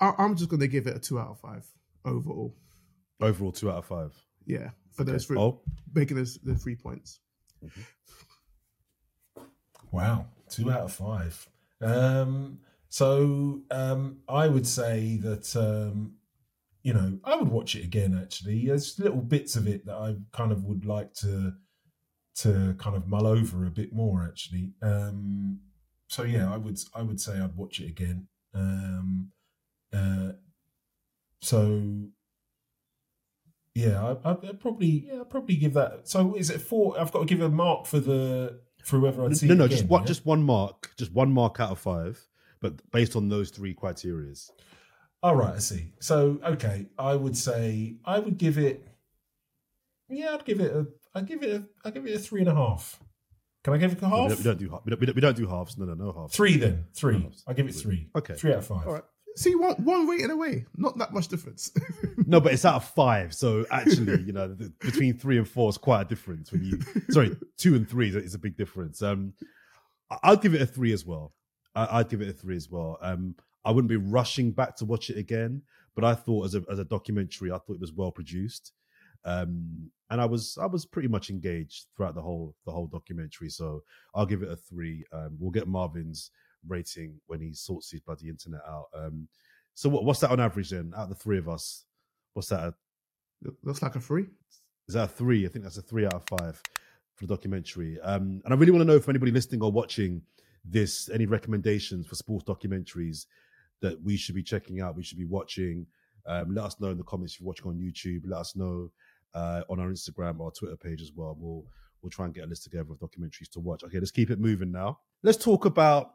[SPEAKER 3] I, I'm just going to give it a two out of five overall.
[SPEAKER 1] Overall, two out of five.
[SPEAKER 3] Yeah, for those three,
[SPEAKER 1] Oh,
[SPEAKER 3] making those the three points.
[SPEAKER 4] Wow, two out of five. Um, so um, I would say that um, you know I would watch it again. Actually, there's little bits of it that I kind of would like to to kind of mull over a bit more. Actually, um, so yeah, I would I would say I'd watch it again. Um, uh, so yeah, I, I'd I'd probably yeah, I'd probably give that. So is it four? I've got to give a mark for the for whoever I'd see.
[SPEAKER 1] no, no,
[SPEAKER 4] it
[SPEAKER 1] just one,
[SPEAKER 4] yeah?
[SPEAKER 1] just one mark, just one mark out of five, but based on those three criterias.
[SPEAKER 4] All right, I see. So, okay, I would say I would give it. Yeah, I'd give it a. I'd give it a. I'd give it a three and a half. Can I give it a
[SPEAKER 1] We
[SPEAKER 4] half?
[SPEAKER 1] don't, we don't do half. We don't, we don't, we don't do halves. No, no, no halves.
[SPEAKER 4] Three then. Three.
[SPEAKER 1] halves.
[SPEAKER 4] I give it three.
[SPEAKER 1] Okay.
[SPEAKER 4] Three out of five.
[SPEAKER 3] All right. See, one one rating away, not that much difference.
[SPEAKER 1] No, but it's out of five. So actually, you know, the, between three and four is quite a difference. When you, sorry, two and three is a, big difference. Um, I- I'd give it a three as well. I, I'd give it a three as well. Um, I wouldn't be rushing back to watch it again, but I thought as a as a documentary, I thought it was well produced, um, and I was I was pretty much engaged throughout the whole the whole documentary. So I'll give it a three. Um, we'll get Marvin's rating when he sorts his bloody internet out. Um, so what, what's that on average then? Out of the three of us, what's that? A,
[SPEAKER 3] Looks like a three.
[SPEAKER 1] is that a three? I think that's a three out of five for the documentary. Um, and I really want to know if anybody listening or watching this, any recommendations for sports documentaries that we should be checking out, we should be watching. Um, let us know in the comments if you're watching on YouTube. Let us know uh, on our Instagram or our Twitter page as well. We'll we'll try and get a list together of documentaries to watch. Okay, let's keep it moving now. Let's talk about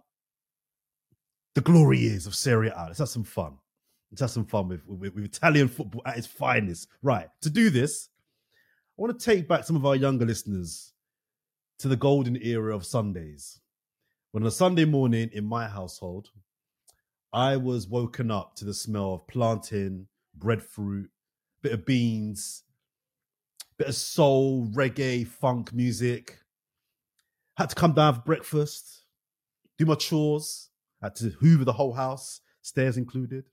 [SPEAKER 1] the glory years of Serie A. Let's have some fun. Let's have some fun with, with, with Italian football at its finest. Right. To do this, I want to take back some of our younger listeners to the golden era of Sundays. When on a Sunday morning in my household, I was woken up to the smell of plantain, breadfruit, bit of beans, bit of soul, reggae, funk music. Had to come down for breakfast, do my chores, had to hoover the whole house, stairs included.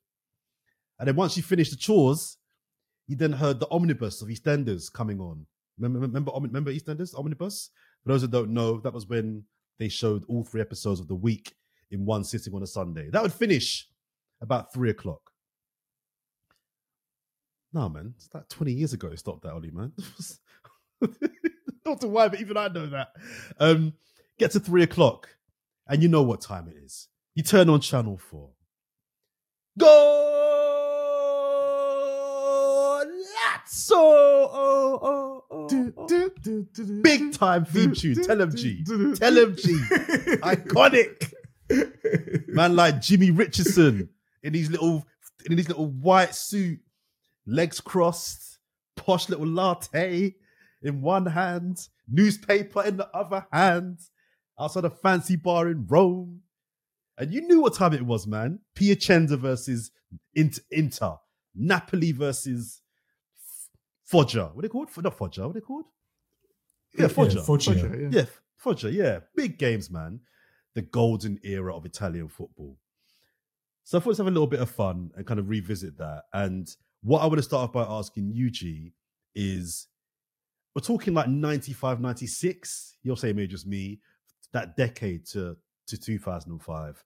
[SPEAKER 1] And then once you finished the chores, you then heard the omnibus of EastEnders coming on. Remember, remember, remember EastEnders omnibus? For those who don't know, that was when they showed all three episodes of the week in one sitting on a Sunday. That would finish about three o'clock. No, man, it's like 20 years ago it stopped that, Ollie, man. Not to why, but even I know that. Um, get to three o'clock, and you know what time it is. You turn on channel four. Golazzo! Oh, oh, oh, oh. Big time theme tune. Tell him, G. Tell him, G. Iconic. Man like Jimmy Richardson in his little in his little white suit, legs crossed, posh little latte in one hand, newspaper in the other hand, outside a fancy bar in Rome. And you knew what time it was, man. Piacenza versus Inter, Inter. Napoli versus Foggia. What are they called? Not Foggia. What are they called? Yeah, Foggia.
[SPEAKER 4] Foggia.
[SPEAKER 3] Foggia, yeah.
[SPEAKER 1] Yeah, Foggia, yeah. Big games, man. The golden era of Italian football. So I thought let's have a little bit of fun and kind of revisit that. And what I want to start off by asking you, G, is we're talking like 95, 96. You're saying maybe just me, that decade to, to 2005.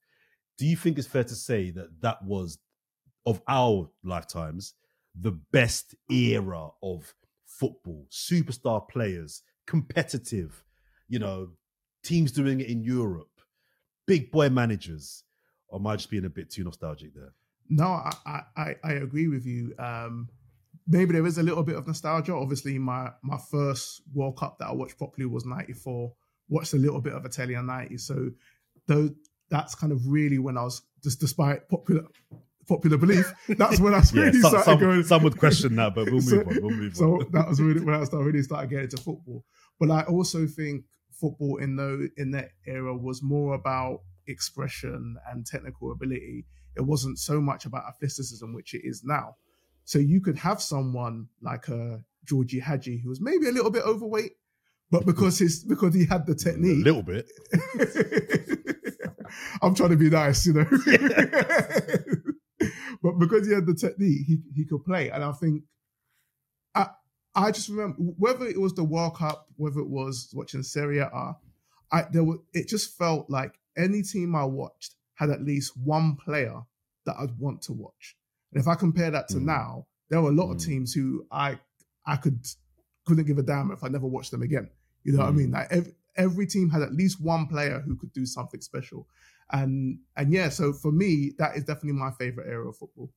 [SPEAKER 1] Do you think it's fair to say that that was, of our lifetimes, the best era of football? Superstar players, competitive, you know, teams doing it in Europe, big boy managers. Or am I just being a bit too nostalgic there?
[SPEAKER 3] No, I, I, I- agree with you. Um, maybe there is a little bit of nostalgia. Obviously, my my first World Cup that I watched properly was '94. Watched a little bit of Italian '90s, so though that's kind of really when I was just despite popular popular belief, that's when I
[SPEAKER 1] Yeah,
[SPEAKER 3] really
[SPEAKER 1] some,
[SPEAKER 3] started
[SPEAKER 1] some,
[SPEAKER 3] going.
[SPEAKER 1] some would question that, but we'll move
[SPEAKER 3] So-
[SPEAKER 1] on. We'll move
[SPEAKER 3] so
[SPEAKER 1] on.
[SPEAKER 3] that was really when I started really started getting into football. But I also think football in the in that era was more about expression and technical ability. It wasn't so much about athleticism, which it is now. So you could have someone like a Georgie Hagi who was maybe a little bit overweight, but because his because he had the technique, a
[SPEAKER 1] little bit.
[SPEAKER 3] I'm trying to be nice, you know. but because he had the technique, he, he could play. And I think at, I just remember whether it was the World Cup, whether it was watching Serie A, I there were it just felt like any team I watched had at least one player that I'd want to watch. And if I compare that to
[SPEAKER 1] Mm.
[SPEAKER 3] now, there were a lot of
[SPEAKER 1] Mm.
[SPEAKER 3] teams who I I could couldn't give a damn if I never watched them again. You know what I
[SPEAKER 1] Mm.
[SPEAKER 3] mean? Like every, every team had at least one player who could do something special. And and yeah, so for me, that is definitely my favorite era of football.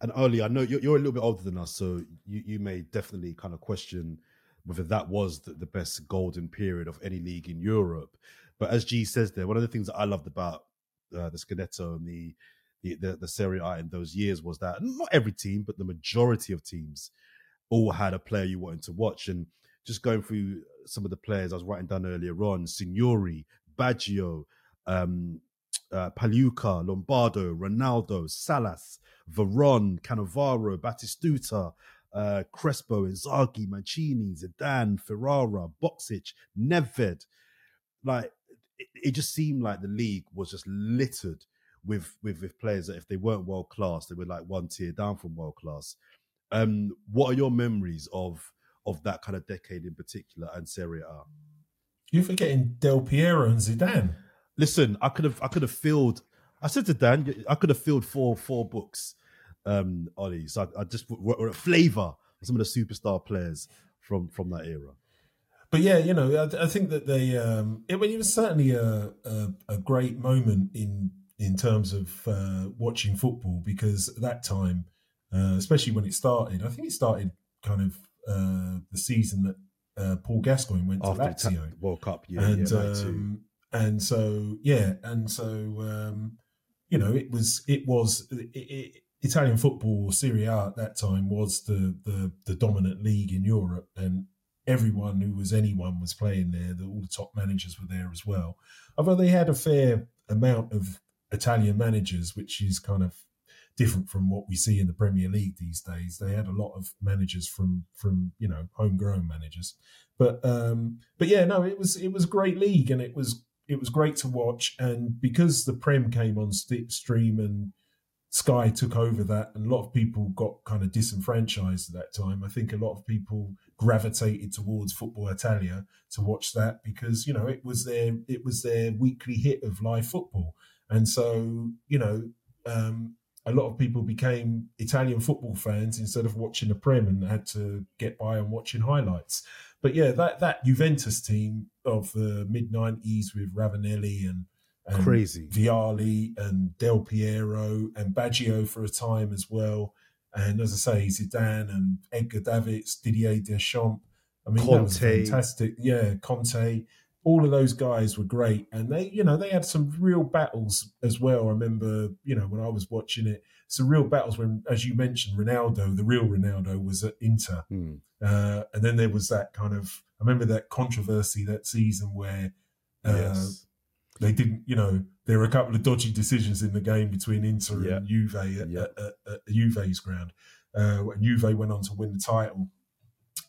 [SPEAKER 1] And Oli, I know you're, you're a little bit older than us, so you, you may definitely kind of question whether that was the, the best golden period of any league in Europe. But as G says there, one of the things that I loved about uh, the Scudetto and the, the the the Serie A in those years was that not every team, but the majority of teams all had a player you wanted to watch. And just going through some of the players I was writing down earlier on, Signori, Baggio, um, uh, Pagliuca, Lombardo, Ronaldo, Salas, Veron, Cannavaro, Batistuta, uh, Crespo, Inzaghi, Mancini, Zidane, Ferrara, Boksic, Nedved. Like it, it just seemed like the league was just littered with, with with players that if they weren't world class, they were like one tier down from world class. Um, what are your memories of of that kind of decade in particular and Serie A?
[SPEAKER 4] You're forgetting Del Piero and Zidane.
[SPEAKER 1] Listen, I could have I could have filled. I said to Dan, I could have filled four four books, um, Ollie. So I, I just were a flavour of some of the superstar players from from that era.
[SPEAKER 4] But yeah, you know, I, I think that they. Um, it, it was certainly a, a a great moment in in terms of uh, watching football because at that time, uh, especially when it started, I think it started kind of uh, the season that uh, Paul Gascoigne went to
[SPEAKER 1] After the
[SPEAKER 4] Lazio.
[SPEAKER 1] ta- World Cup, yeah,
[SPEAKER 4] and
[SPEAKER 1] yeah,
[SPEAKER 4] um, and so yeah, and so um, you know, it was it was it, it, Italian football, Serie A at that time was the the the dominant league in Europe, and everyone who was anyone was playing there. The, all the top managers were there as well. Although they had a fair amount of Italian managers, which is kind of different from what we see in the Premier League these days. They had a lot of managers from from you know homegrown managers, but um, but yeah, no, it was it was a great league and it was it was great to watch. And because the Prem came on st- stream and Sky took over that, and a lot of people got kind of disenfranchised at that time. I think a lot of people gravitated towards Football Italia to watch that because you know it was their it was their weekly hit of live football, and so you know um, a lot of people became Italian football fans instead of watching the Prem and had to get by on watching highlights. But yeah, that that Juventus team of the mid '90s with Ravanelli and, and
[SPEAKER 1] Crazy.
[SPEAKER 4] Vialli and Del Piero and Baggio for a time as well. And as I say, Zidane and Edgar Davids, Didier Deschamps. I mean, that was
[SPEAKER 1] Conte.
[SPEAKER 4] fantastic. Yeah, Conte. All of those guys were great, and they, you know, they had some real battles as well. I remember, you know, when I was watching it, some real battles when, as you mentioned, Ronaldo, the real Ronaldo, was at Inter,
[SPEAKER 1] Hmm.
[SPEAKER 4] uh, and then there was that kind of. I remember that controversy that season where uh,
[SPEAKER 1] yes.
[SPEAKER 4] they didn't, you know, there were a couple of dodgy decisions in the game between Inter
[SPEAKER 1] Yeah.
[SPEAKER 4] and Juve at,
[SPEAKER 1] Yeah.
[SPEAKER 4] at, at, at Juve's ground. Uh, and Juve went on to win the title.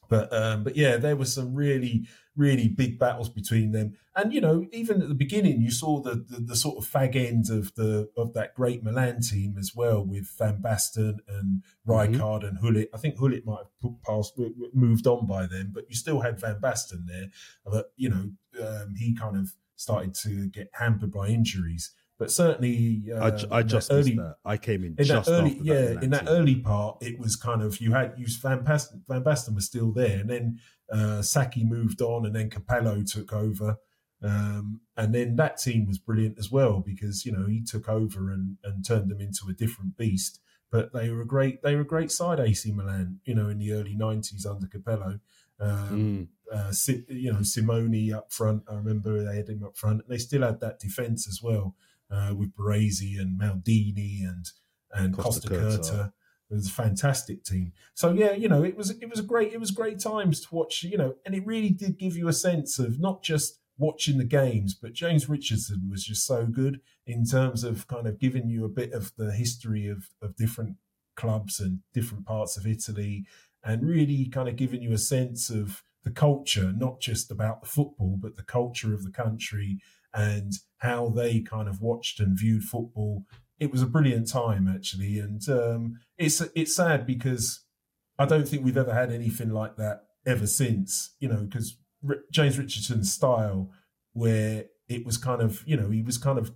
[SPEAKER 4] But um, but yeah, there were some really really big battles between them, and you know even at the beginning you saw the the, the sort of fag end of the of that great Milan team as well with Van Basten and Rijkaard and Gullit. I think Gullit might have put past moved on by then, but you still had Van Basten there. But you know um, he kind of started to get hampered by injuries. But certainly, uh,
[SPEAKER 1] I, I just
[SPEAKER 4] early
[SPEAKER 1] that. I came in,
[SPEAKER 4] in
[SPEAKER 1] just
[SPEAKER 4] that early,
[SPEAKER 1] after
[SPEAKER 4] yeah,
[SPEAKER 1] that. Milan
[SPEAKER 4] in that early part, it was kind of you had you Van Basten, Van Basten was still there, and then uh, Sacchi moved on, and then Capello took over, um, and then that team was brilliant as well because you know he took over and and turned them into a different beast. But they were a great they were a great side AC Milan, you know, in the early nineties under Capello. Um,
[SPEAKER 1] Mm.
[SPEAKER 4] uh, you know, Simone up front. I remember they had him up front. And they still had that defence as well uh, with Baresi and Maldini and and Costa, Costacurta. It was a fantastic team. So yeah, you know, it was it was a great it was great times to watch. You know, and it really did give you a sense of not just watching the games, but James Richardson was just so good in terms of kind of giving you a bit of the history of of different clubs and different parts of Italy and really kind of giving you a sense of the culture, not just about the football, but the culture of the country and how they kind of watched and viewed football. It was a brilliant time, actually, and um, it's it's sad because I don't think we've ever had anything like that ever since. You know, because R- James Richardson's style, where it was kind of, you know, he was kind of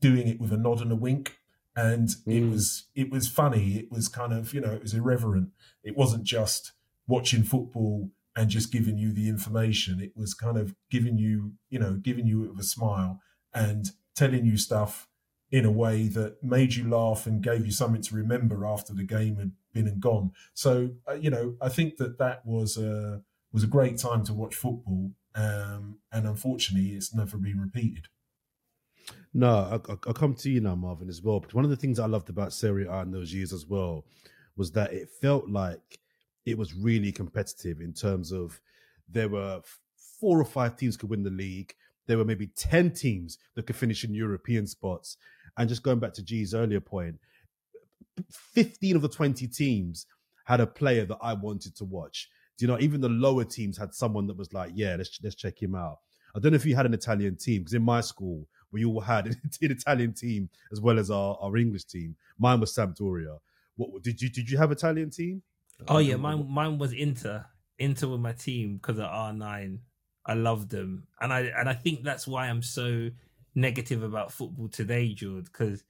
[SPEAKER 4] doing it with a nod and a wink, and it
[SPEAKER 1] Mm.
[SPEAKER 4] was it was funny. It was kind of, you know, it was irreverent. It wasn't just watching football and just giving you the information. It was kind of giving you, you know, giving you a smile and telling you stuff in a way that made you laugh and gave you something to remember after the game had been and gone. So, uh, you know, I think that that was a was a great time to watch football, um, and unfortunately, it's never been repeated.
[SPEAKER 1] No, I, I, I'll come to you now, Marvin, as well. But one of the things I loved about Serie A in those years as well was that it felt like it was really competitive in terms of there were four or five teams could win the league. There were maybe 10 teams that could finish in European spots. And just going back to G's earlier point, 15 of the 20 teams had a player that I wanted to watch. Do you know, even the lower teams had someone that was like, yeah, let's let's check him out. I don't know if you had an Italian team because in my school we all had an Italian team as well as our, our English team. Mine was Sampdoria. What did you did you have an Italian team?
[SPEAKER 2] Oh yeah, mine mine was Inter. Inter with my team because of R nine. I loved them, and I and I think that's why I'm so negative about football today, George. Because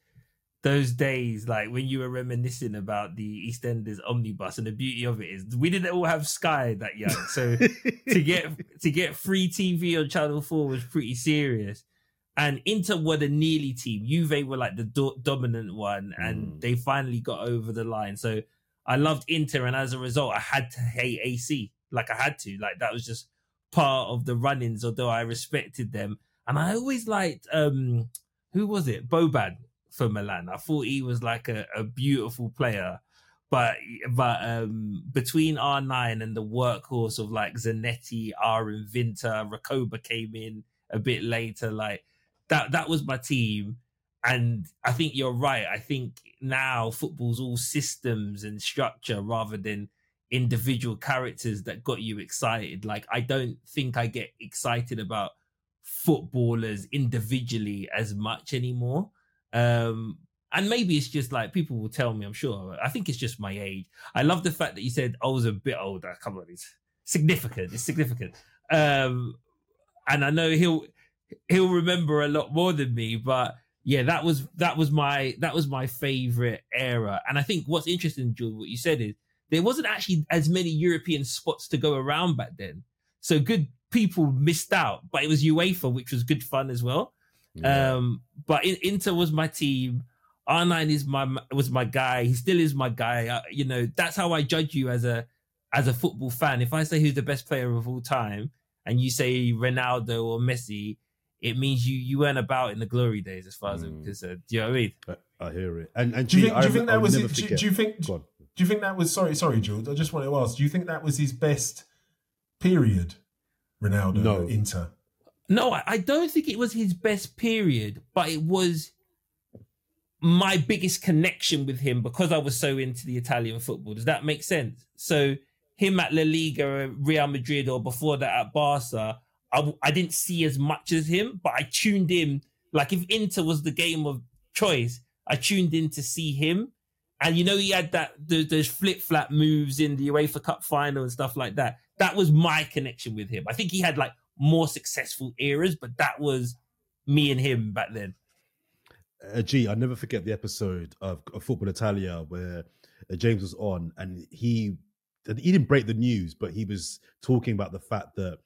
[SPEAKER 2] those days, like when you were reminiscing about the EastEnders omnibus, and the beauty of it is we didn't all have Sky that young, so to get to get free TV on Channel Four was pretty serious. And Inter were the nearly team. Juve were like the do- dominant one, and
[SPEAKER 1] Mm.
[SPEAKER 2] they finally got over the line. So I loved Inter, and as a result, I had to hate AC. Like I had to. Like that was just part of the run-ins. Although I respected them, and I always liked um who was it? Boban for Milan. I thought he was like a, a beautiful player. But but um between R nine and the workhorse of like Zanetti, R and Vinter, Recoba came in a bit later. Like that that was my team. And I think you're right. I think now football's all systems and structure rather than individual characters that got you excited. Like I don't think I get excited about footballers individually as much anymore. Um and maybe it's just like people will tell me, I'm sure. I think it's just my age. I love the fact that you said I was a bit older. Come on, it's significant. It's significant. Um and I know he'll he'll remember a lot more than me, but yeah, that was that was my that was my favorite era. And I think what's interesting, Jules, what you said is there wasn't actually as many European spots to go around back then. So good people missed out, but it was UEFA, which was good fun as well.
[SPEAKER 1] Yeah.
[SPEAKER 2] Um, but in, Inter was my team. R9 is my was my guy. He still is my guy. Uh, you know, that's how I judge you as a as a football fan. If I say who's the best player of all time, and you say Ronaldo or Messi, it means you you weren't about in the glory days, as far as I'm
[SPEAKER 1] Mm.
[SPEAKER 2] concerned. Do you know what I mean?
[SPEAKER 1] I, I hear it. And and
[SPEAKER 4] Do you
[SPEAKER 1] G,
[SPEAKER 4] think?
[SPEAKER 1] I
[SPEAKER 4] Do you think that
[SPEAKER 1] I'll
[SPEAKER 4] was? it? Do, do you think?
[SPEAKER 1] Go.
[SPEAKER 4] Do you think that was? Sorry, sorry, Jules. I just wanted to ask. Do you think that was his best period? Ronaldo,
[SPEAKER 1] No.
[SPEAKER 4] Inter.
[SPEAKER 2] No, I, I don't think it was his best period, but it was my biggest connection with him because I was so into the Italian football. Does that make sense? So him at La Liga, Real Madrid, or before that at Barca, I, I didn't see as much as him, but I tuned in. Like if Inter was the game of choice, I tuned in to see him. And you know, he had that the, those flip flap moves in the UEFA Cup final and stuff like that. That was my connection with him. I think he had like more successful eras, but that was me and him back then.
[SPEAKER 1] uh, G, I'll never forget the episode of, of Football Italia where uh, James was on and he he didn't break the news, but he was talking about the fact that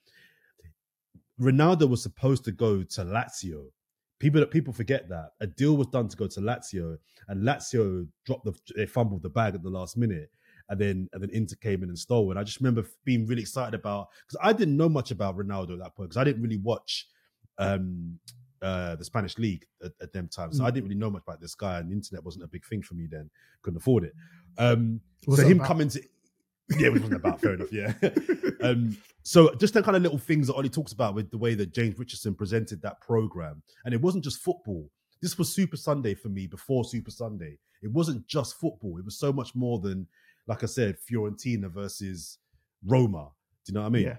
[SPEAKER 1] Ronaldo was supposed to go to Lazio. People people forget that a deal was done to go to Lazio, and Lazio dropped the they fumbled the bag at the last minute, and then and then Inter came in and stole it. I just remember being really excited about because I didn't know much about Ronaldo at that point because I didn't really watch um uh, the Spanish league at, at them times. So I didn't really know much about this guy, and the internet wasn't a big thing for me then. Couldn't afford it. Um, so him
[SPEAKER 3] about?
[SPEAKER 1] coming to yeah, which wasn't about fair enough. Yeah. um, so just the kind of little things that Ollie talks about with the way that James Richardson presented that program, and it wasn't just football. This was Super Sunday for me before Super Sunday. It wasn't just football. It was so much more than, like I said, Fiorentina versus Roma. Do you know what I mean?
[SPEAKER 3] Yeah.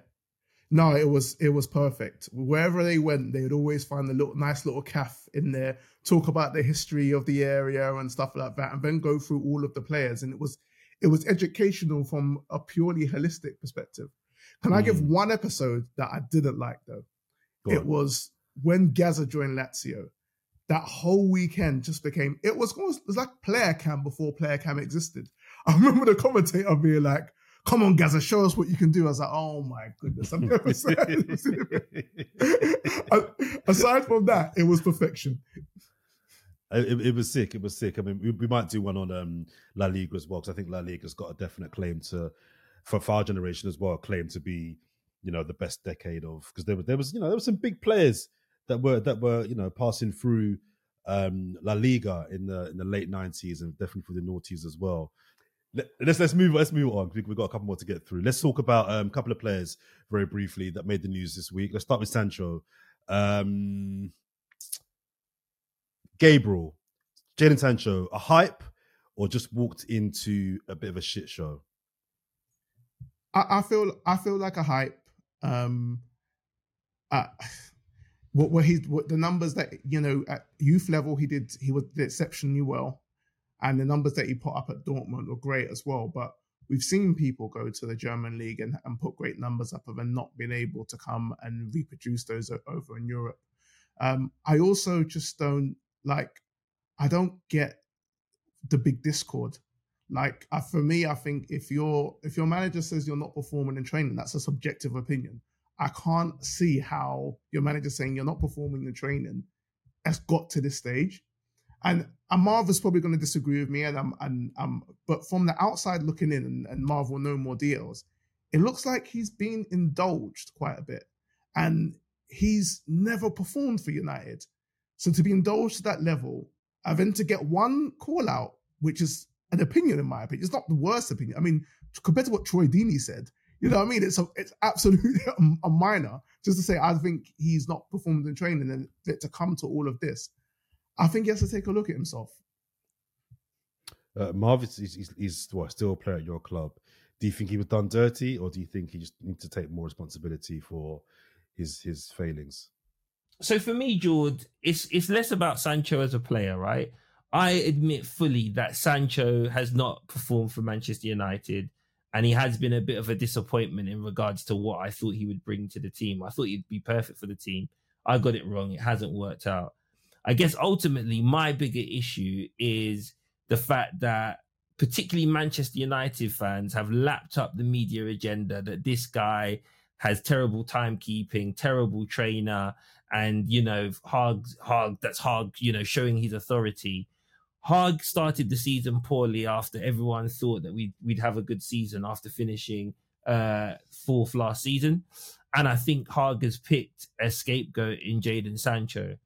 [SPEAKER 3] No, it was it was perfect. Wherever they went, they would always find a little nice little calf in there, talk about the history of the area and stuff like that, and then go through all of the players. And it was it was educational from a purely holistic perspective. Can I give
[SPEAKER 1] Mm.
[SPEAKER 3] one episode that I didn't like though?
[SPEAKER 1] Go
[SPEAKER 3] it
[SPEAKER 1] on.
[SPEAKER 3] was when Gaza joined Lazio. That whole weekend just became it was almost it was like player cam before player cam existed. I remember the commentator being like, "Come on, Gaza, show us what you can do." I was like, "Oh my goodness!" I'm never sad. Aside from that, it was perfection.
[SPEAKER 1] It, it was sick. It was sick. I mean, we, we might do one on um, La Liga as well because I think La Liga's got a definite claim to, for, for our generation as well, claim to be, you know, the best decade of because there was there was you know there were some big players that were that were you know passing through um, La Liga in the in the late nineties and definitely for the noughties as well. Let, let's let's move let's move on. We- We've got a couple more to get through. Let's talk about um, a couple of players very briefly that made the news this week. Let's start with Sancho. Um, Gabriel, Jadon Sancho, a hype or just walked into a bit of a shit show?
[SPEAKER 3] I, I feel I feel like a hype. Um, uh, what what he what the numbers that you know at youth level he did he was did exceptionally well, and the numbers that he put up at Dortmund were great as well. But we've seen people go to the German league and, and put great numbers up and not been able to come and reproduce those over in Europe. Um, I also just don't like. I don't get the big discord. Like for me, I think if your if your manager says you're not performing in training, that's a subjective opinion. I can't see how your manager saying you're not performing in training has got to this stage. And, and Marv is probably going to disagree with me, and I'm and um, but from the outside looking in, and, and Marv will know more deals. It looks like he's been indulged quite a bit, and he's never performed for United. So to be indulged to that level, and then to get one call out, which is an opinion in my opinion, it's not the worst opinion. I mean, compared to what Troy Deeney said, you know what I mean? It's a, it's absolutely a, minor. Just to say, I think he's not performed in training, and to come to all of this, I think he has to take a look at himself.
[SPEAKER 1] Uh, Marv is he's, he's what, still a player at your club. Do you think he was done dirty, or do you think he just needs to take more responsibility for his his failings?
[SPEAKER 2] So for me, George, it's it's less about Sancho as a player, right? I admit fully that Sancho has not performed for Manchester United, and he has been a bit of a disappointment in regards to what I thought he would bring to the team. I thought he'd be perfect for the team. I got it wrong. It hasn't worked out. I guess ultimately my bigger issue is the fact that particularly Manchester United fans have lapped up the media agenda that this guy has terrible timekeeping, terrible trainer, and you know, Hog Hog that's Hog, you know, showing his authority. Hog started the season poorly after everyone thought that we'd we'd have a good season after finishing uh fourth last season. And I think Hog has picked a scapegoat in Jadon Sancho.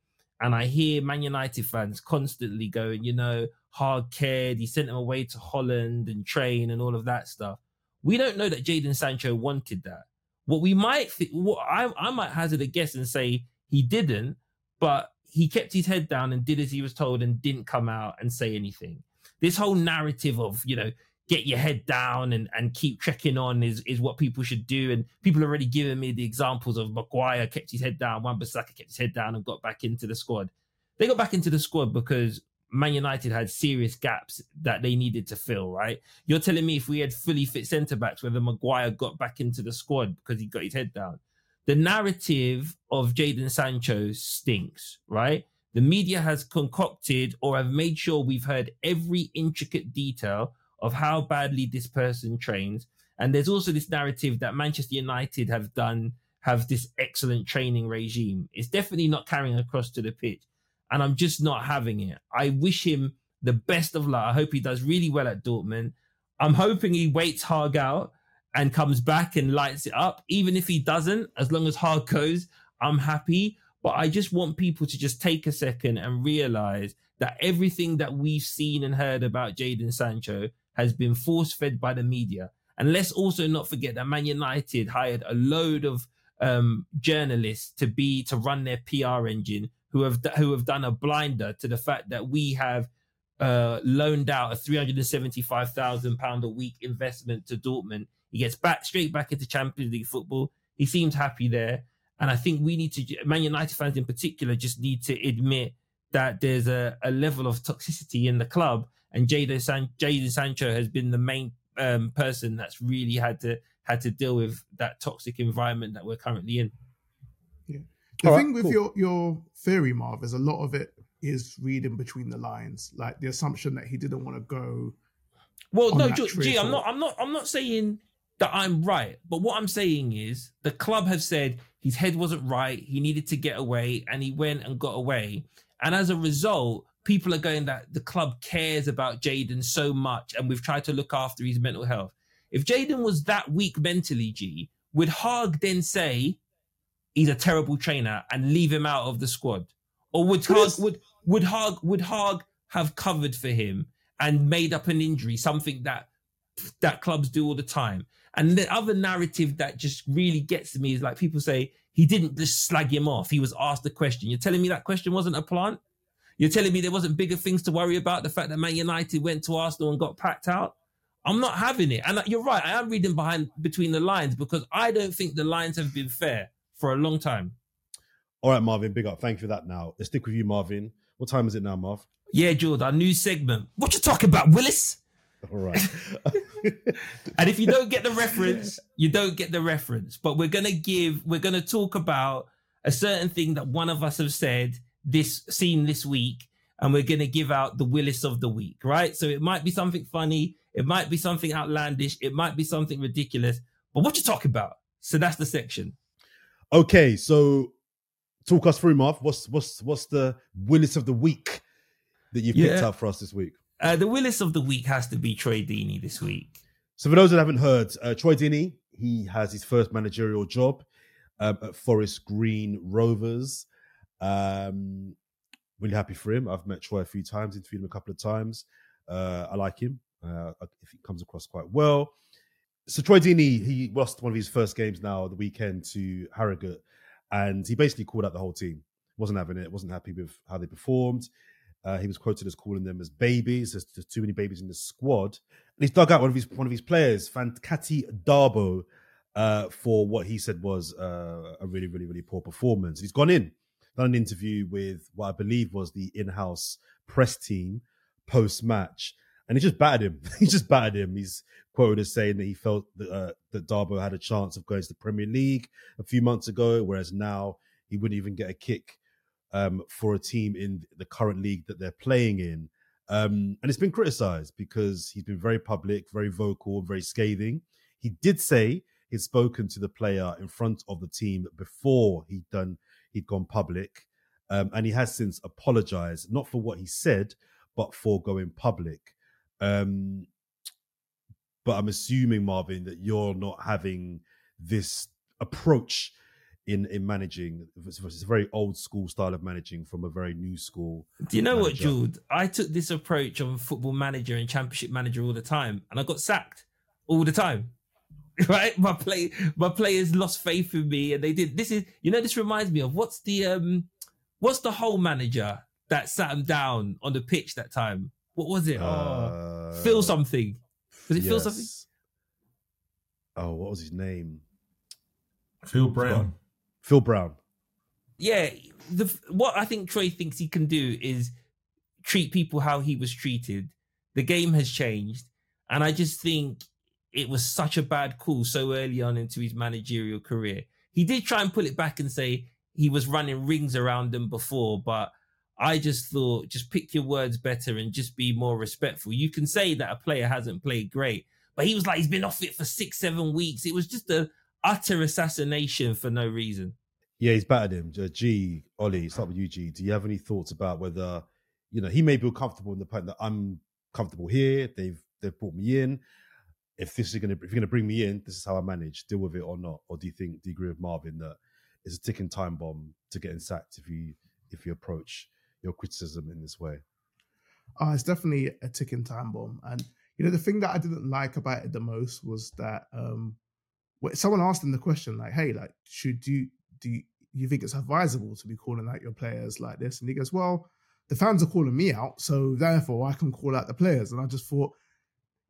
[SPEAKER 2] And I hear Man United fans constantly going, you know, Hard cared, he sent him away to Holland and train and all of that stuff. We don't know that Jadon Sancho wanted that. What we might, th- what I, I might hazard a guess and say he didn't, but he kept his head down and did as he was told and didn't come out and say anything. This whole narrative of, you know, get your head down and, and keep checking on is, is what people should do. And people are already giving me the examples of Maguire kept his head down, Wan Bissaka kept his head down and got back into the squad. They got back into the squad because Man United had serious gaps that they needed to fill, right? You're telling me if we had fully fit centre backs, whether Maguire got back into the squad because he got his head down. The narrative of Jadon Sancho stinks, right? The media has concocted or have made sure we've heard every intricate detail of how badly this person trains. And there's also this narrative that Manchester United have done, have this excellent training regime. It's definitely not carrying across to the pitch. And I'm just not having it. I wish him the best of luck. I hope he does really well at Dortmund. I'm hoping he waits Hag out and comes back and lights it up. Even if he doesn't, as long as Hag goes, I'm happy. But I just want people to just take a second and realize that everything that we've seen and heard about Jadon Sancho has been force fed by the media. And let's also not forget that Man United hired a load of um, journalists to be to run their PR engine who have who have done a blinder to the fact that we have uh, loaned out a three hundred and seventy five thousand pound a week investment to Dortmund. He gets back straight back into Champions League football. He seems happy there, and I think we need to Man United fans in particular just need to admit that there's a, a level of toxicity in the club, and Jadon San, Jadon Sancho has been the main um, person that's really had to had to deal with that toxic environment that we're currently in. Yeah.
[SPEAKER 3] The
[SPEAKER 1] All right,
[SPEAKER 3] thing with
[SPEAKER 1] cool.
[SPEAKER 3] your your theory, Marv, is a lot of it is reading between the lines, like the assumption that he didn't want to go.
[SPEAKER 2] Well, no,
[SPEAKER 3] that
[SPEAKER 2] G,
[SPEAKER 3] tree
[SPEAKER 2] G, I'm not. I'm not. I'm not saying that I'm right, but what I'm saying is the club have said his head wasn't right. He needed to get away, and he went and got away. And as a result, people are going that the club cares about Jadon so much, and we've tried to look after his mental health. If Jadon was that weak mentally, G, would Haag then say he's a terrible trainer and leave him out of the squad, or would Haag would would Haag would Haag have covered for him and made up an injury, something that that clubs do all the time? And the other narrative that just really gets to me is like people say he didn't just slag him off. He was asked a question. You're telling me that question wasn't a plant? You're telling me there wasn't bigger things to worry about? The fact that Man United went to Arsenal and got packed out? I'm not having it. And you're right. I am reading behind between the lines because I don't think the lines have been fair for a long time.
[SPEAKER 1] All right, Marvin, big up. Thank you for that. Now let's stick with you, Marvin. What time is it now, Marv?
[SPEAKER 2] Yeah, George, our new segment. What you talking about, Willis?
[SPEAKER 1] All right.
[SPEAKER 2] And if you don't get the reference, you don't get the reference. But we're gonna give, we're gonna talk about a certain thing that one of us have said this seen this week, and we're gonna give out the Willis of the week, right? So it might be something funny, it might be something outlandish, it might be something ridiculous. But what you talking about? So that's the section.
[SPEAKER 1] okay, so talk us through, Marv. What's what's what's the Willis of the week that you picked
[SPEAKER 2] Yeah.
[SPEAKER 1] out for us this week?
[SPEAKER 2] Uh, the Willis of the week has to be Troy Deeney this week.
[SPEAKER 1] So for those that haven't heard, uh, Troy Deeney, he has his first managerial job um, at Forest Green Rovers. Um, really happy for him. I've met Troy a few times, interviewed him a couple of times. Uh, I like him. Uh, I think he comes across quite well. So Troy Deeney, he lost one of his first games now the weekend to Harrogate, and he basically called out the whole team. wasn't having it. wasn't happy with how they performed. Uh, he was quoted as calling them as babies. There's, there's too many babies in the squad. And he's dug out one of his one of his players, Fankaty Dabo, uh, for what he said was uh, a really, really, really poor performance. He's gone in, done an interview with what I believe was the in-house press team post match, and he just battered him. he just battered him. He's quoted as saying that he felt that, uh, that Darbo had a chance of going to the Premier League a few months ago, whereas now he wouldn't even get a kick um, for a team in the current league that they're playing in. Um, and it's been criticized because he's been very public, very vocal, very scathing. He did say he'd spoken to the player in front of the team before he'd done he'd gone public, um, and he has since apologized, not for what he said, but for going public. Um, but I'm assuming Marvin that you're not having this approach in in managing. It's it's a very old school style of managing from a very new school.
[SPEAKER 2] Do you know what, Jude? I took this approach on football manager and championship manager all the time, and I got sacked all the time. Right? My play my players lost faith in me and they did this is you know, this reminds me of what's the um what's the Hull manager that sat him down on the pitch that time? What was it? oh,
[SPEAKER 1] Uh,
[SPEAKER 2] Phil something. Was it Phil something?
[SPEAKER 1] Oh, what was his name?
[SPEAKER 4] Phil Brown.
[SPEAKER 1] Phil Brown.
[SPEAKER 2] yeah, the what I think Troy thinks he can do is treat people how he was treated. The game has changed, and I just think it was such a bad call so early on into his managerial career. He did try and pull it back and say he was running rings around them before, but I just thought just pick your words better and just be more respectful. You can say that a player hasn't played great, but he was like he's been off it for six, seven weeks. It was just a utter assassination for no reason.
[SPEAKER 1] Yeah, he's battered him. Uh, G, Ollie, start with you, G. Do you have any thoughts about whether, you know, he may be comfortable in the point that I'm comfortable here. They've they've brought me in. If this is gonna if you're gonna bring me in, this is how I manage. Deal with it or not. Or do you think do you agree with Marvin that it's a ticking time bomb to getting sacked if you if you approach your criticism in this way?
[SPEAKER 3] Uh, it's definitely a ticking time bomb. And you know, the thing that I didn't like about it the most was that um when someone asked him the question, like, hey, like, should you do you, you think it's advisable to be calling out your players like this? And he goes, Well, the fans are calling me out, so therefore I can call out the players. And I just thought,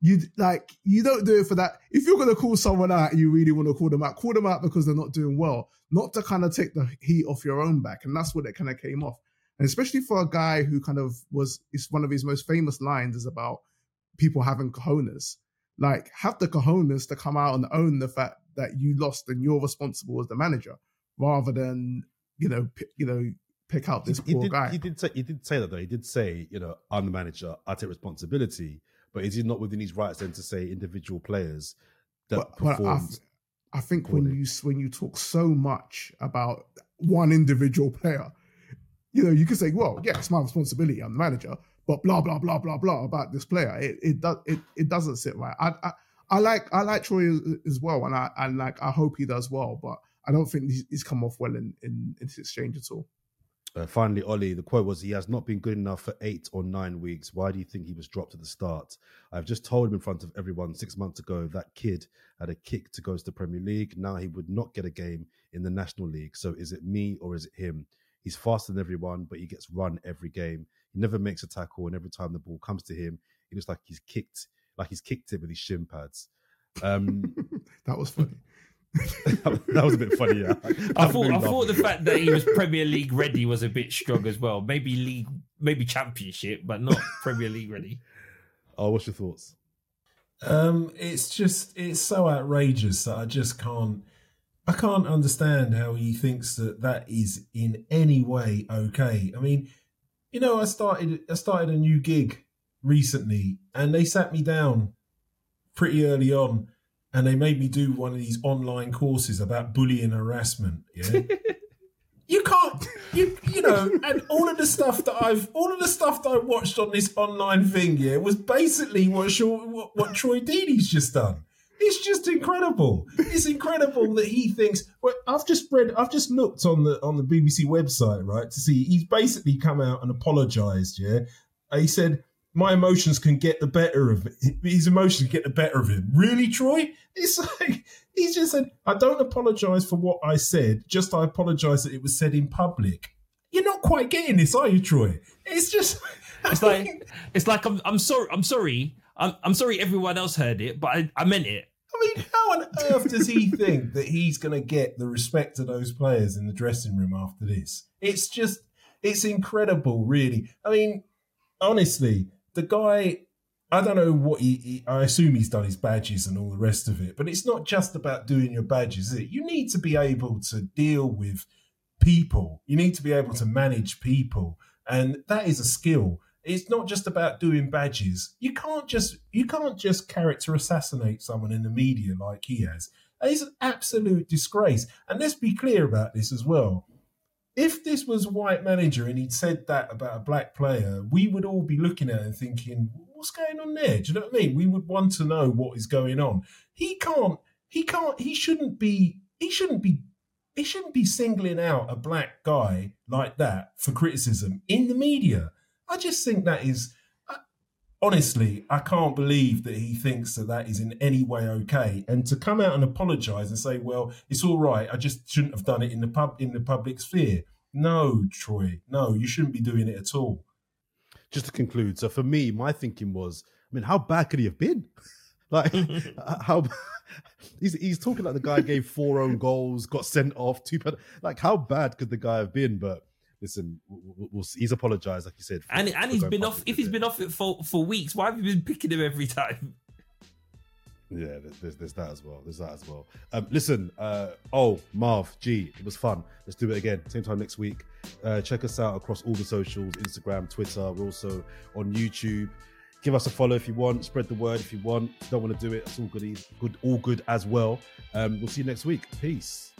[SPEAKER 3] you like you don't do it for that. If you're gonna call someone out, you really want to call them out. Call them out because they're not doing well, not to kind of take the heat off your own back. And that's what it kind of came off. And especially for a guy who kind of was, it's one of his most famous lines is about people having cojones. like have the cojones to come out and own the fact that you lost and you're responsible as the manager, rather than you know p- you know pick out this
[SPEAKER 1] he
[SPEAKER 3] poor
[SPEAKER 1] did,
[SPEAKER 3] guy.
[SPEAKER 1] He did say he did say that though. He did say, you know, I'm the manager. I take responsibility. But is he not within his rights then to say individual players that
[SPEAKER 3] but, but I,
[SPEAKER 1] performed?
[SPEAKER 3] I think when you when you talk so much about one individual player, you know, you can say, well, yeah, it's my responsibility. I'm the manager, but blah blah blah blah blah about this player. It it does it, it doesn't sit right. I, I I like I like Troy as, well, and I and like I hope he does well, but I don't think he's, he's come off well in, in in this exchange at all.
[SPEAKER 1] Uh, finally, Ollie, the quote was, He has not been good enough for eight or nine weeks. Why do you think he was dropped at the start? I've just told him in front of everyone six months ago that kid had a kick to go to the Premier League. Now he would not get a game in the National League. So is it me or is it him? He's faster than everyone, but he gets run every game. He never makes a tackle, and every time the ball comes to him, he looks like he's kicked, like he's kicked it with his shin pads. Um,
[SPEAKER 3] that was funny.
[SPEAKER 1] that was a bit funny. Yeah.
[SPEAKER 2] I
[SPEAKER 1] I'm
[SPEAKER 2] thought I thought the fact that he was Premier League ready was a bit strong as well. Maybe league, maybe Championship, but not Premier League ready.
[SPEAKER 1] Oh, what's your thoughts?
[SPEAKER 4] Um, it's just it's so outrageous that I just can't I can't understand how he thinks that that is in any way okay. I mean, you know, I started I started a new gig recently, and they sat me down pretty early on, and they made me do one of these online courses about bullying and harassment. Yeah. You can't, you you know, and all of the stuff that I've, all of the stuff that I watched on this online thing, yeah, was basically what what, what Troy Deeney's just done. It's just incredible. It's incredible that he thinks. Well, I've just read, I've just looked on the on the BBC website, right, to see he's basically come out and apologised. Yeah, he said my emotions can get the better of his emotions get the better of him. Really, Troy? It's like he just said, I don't apologise for what I said, just I apologise that it was said in public. You're not quite getting this, are you, Troy? It's just
[SPEAKER 2] It's like it's like I'm I'm sorry I'm sorry I'm I'm sorry everyone else heard it, but I, I meant it.
[SPEAKER 4] I mean, how on earth does he think that he's going to get the respect of those players in the dressing room after this? It's just, it's incredible, really. I mean, honestly, the guy, I don't know what he, he- I assume he's done his badges and all the rest of it, but it's not just about doing your badges, is it? You need to be able to deal with people, you need to be able to manage people, and that is a skill. It's not just about doing badges. You can't just you can't just character assassinate someone in the media like he has. It's an absolute disgrace. And let's be clear about this as well. If this was a white manager and he'd said that about a black player, we would all be looking at it and thinking, what's going on there? Do you know what I mean? We would want to know what is going on. He can't, he can't, he shouldn't be, he shouldn't be, he shouldn't be singling out a black guy like that for criticism in the media. I just think that is, honestly, I can't believe that he thinks that that is in any way okay. And to come out and apologise and say, "Well, it's all right. I just shouldn't have done it in the pub in the public sphere." No, Troy. No, you shouldn't be doing it at all.
[SPEAKER 1] just to conclude, so for me, my thinking was, I mean, how bad could he have been? like, how he's he's talking like the guy gave four own goals, got sent off, two. pen- Like, how bad could the guy have been? But listen, we'll, we'll he's apologized, like you said, for-
[SPEAKER 2] And and he's been off. If he's
[SPEAKER 1] it.
[SPEAKER 2] been off it for for weeks, why have you been picking him every time?
[SPEAKER 1] Yeah, there's, there's that as well. There's that as well. Um, listen, uh, oh, Marv, G, it was fun. Let's do it again. Same time next week. Uh, check us out across all the socials Instagram, Twitter. We're also on YouTube. Give us a follow if you want. Spread the word if you want. If you don't want to do it, it's all good. Good, all good as well. Um, we'll see you next week. Peace.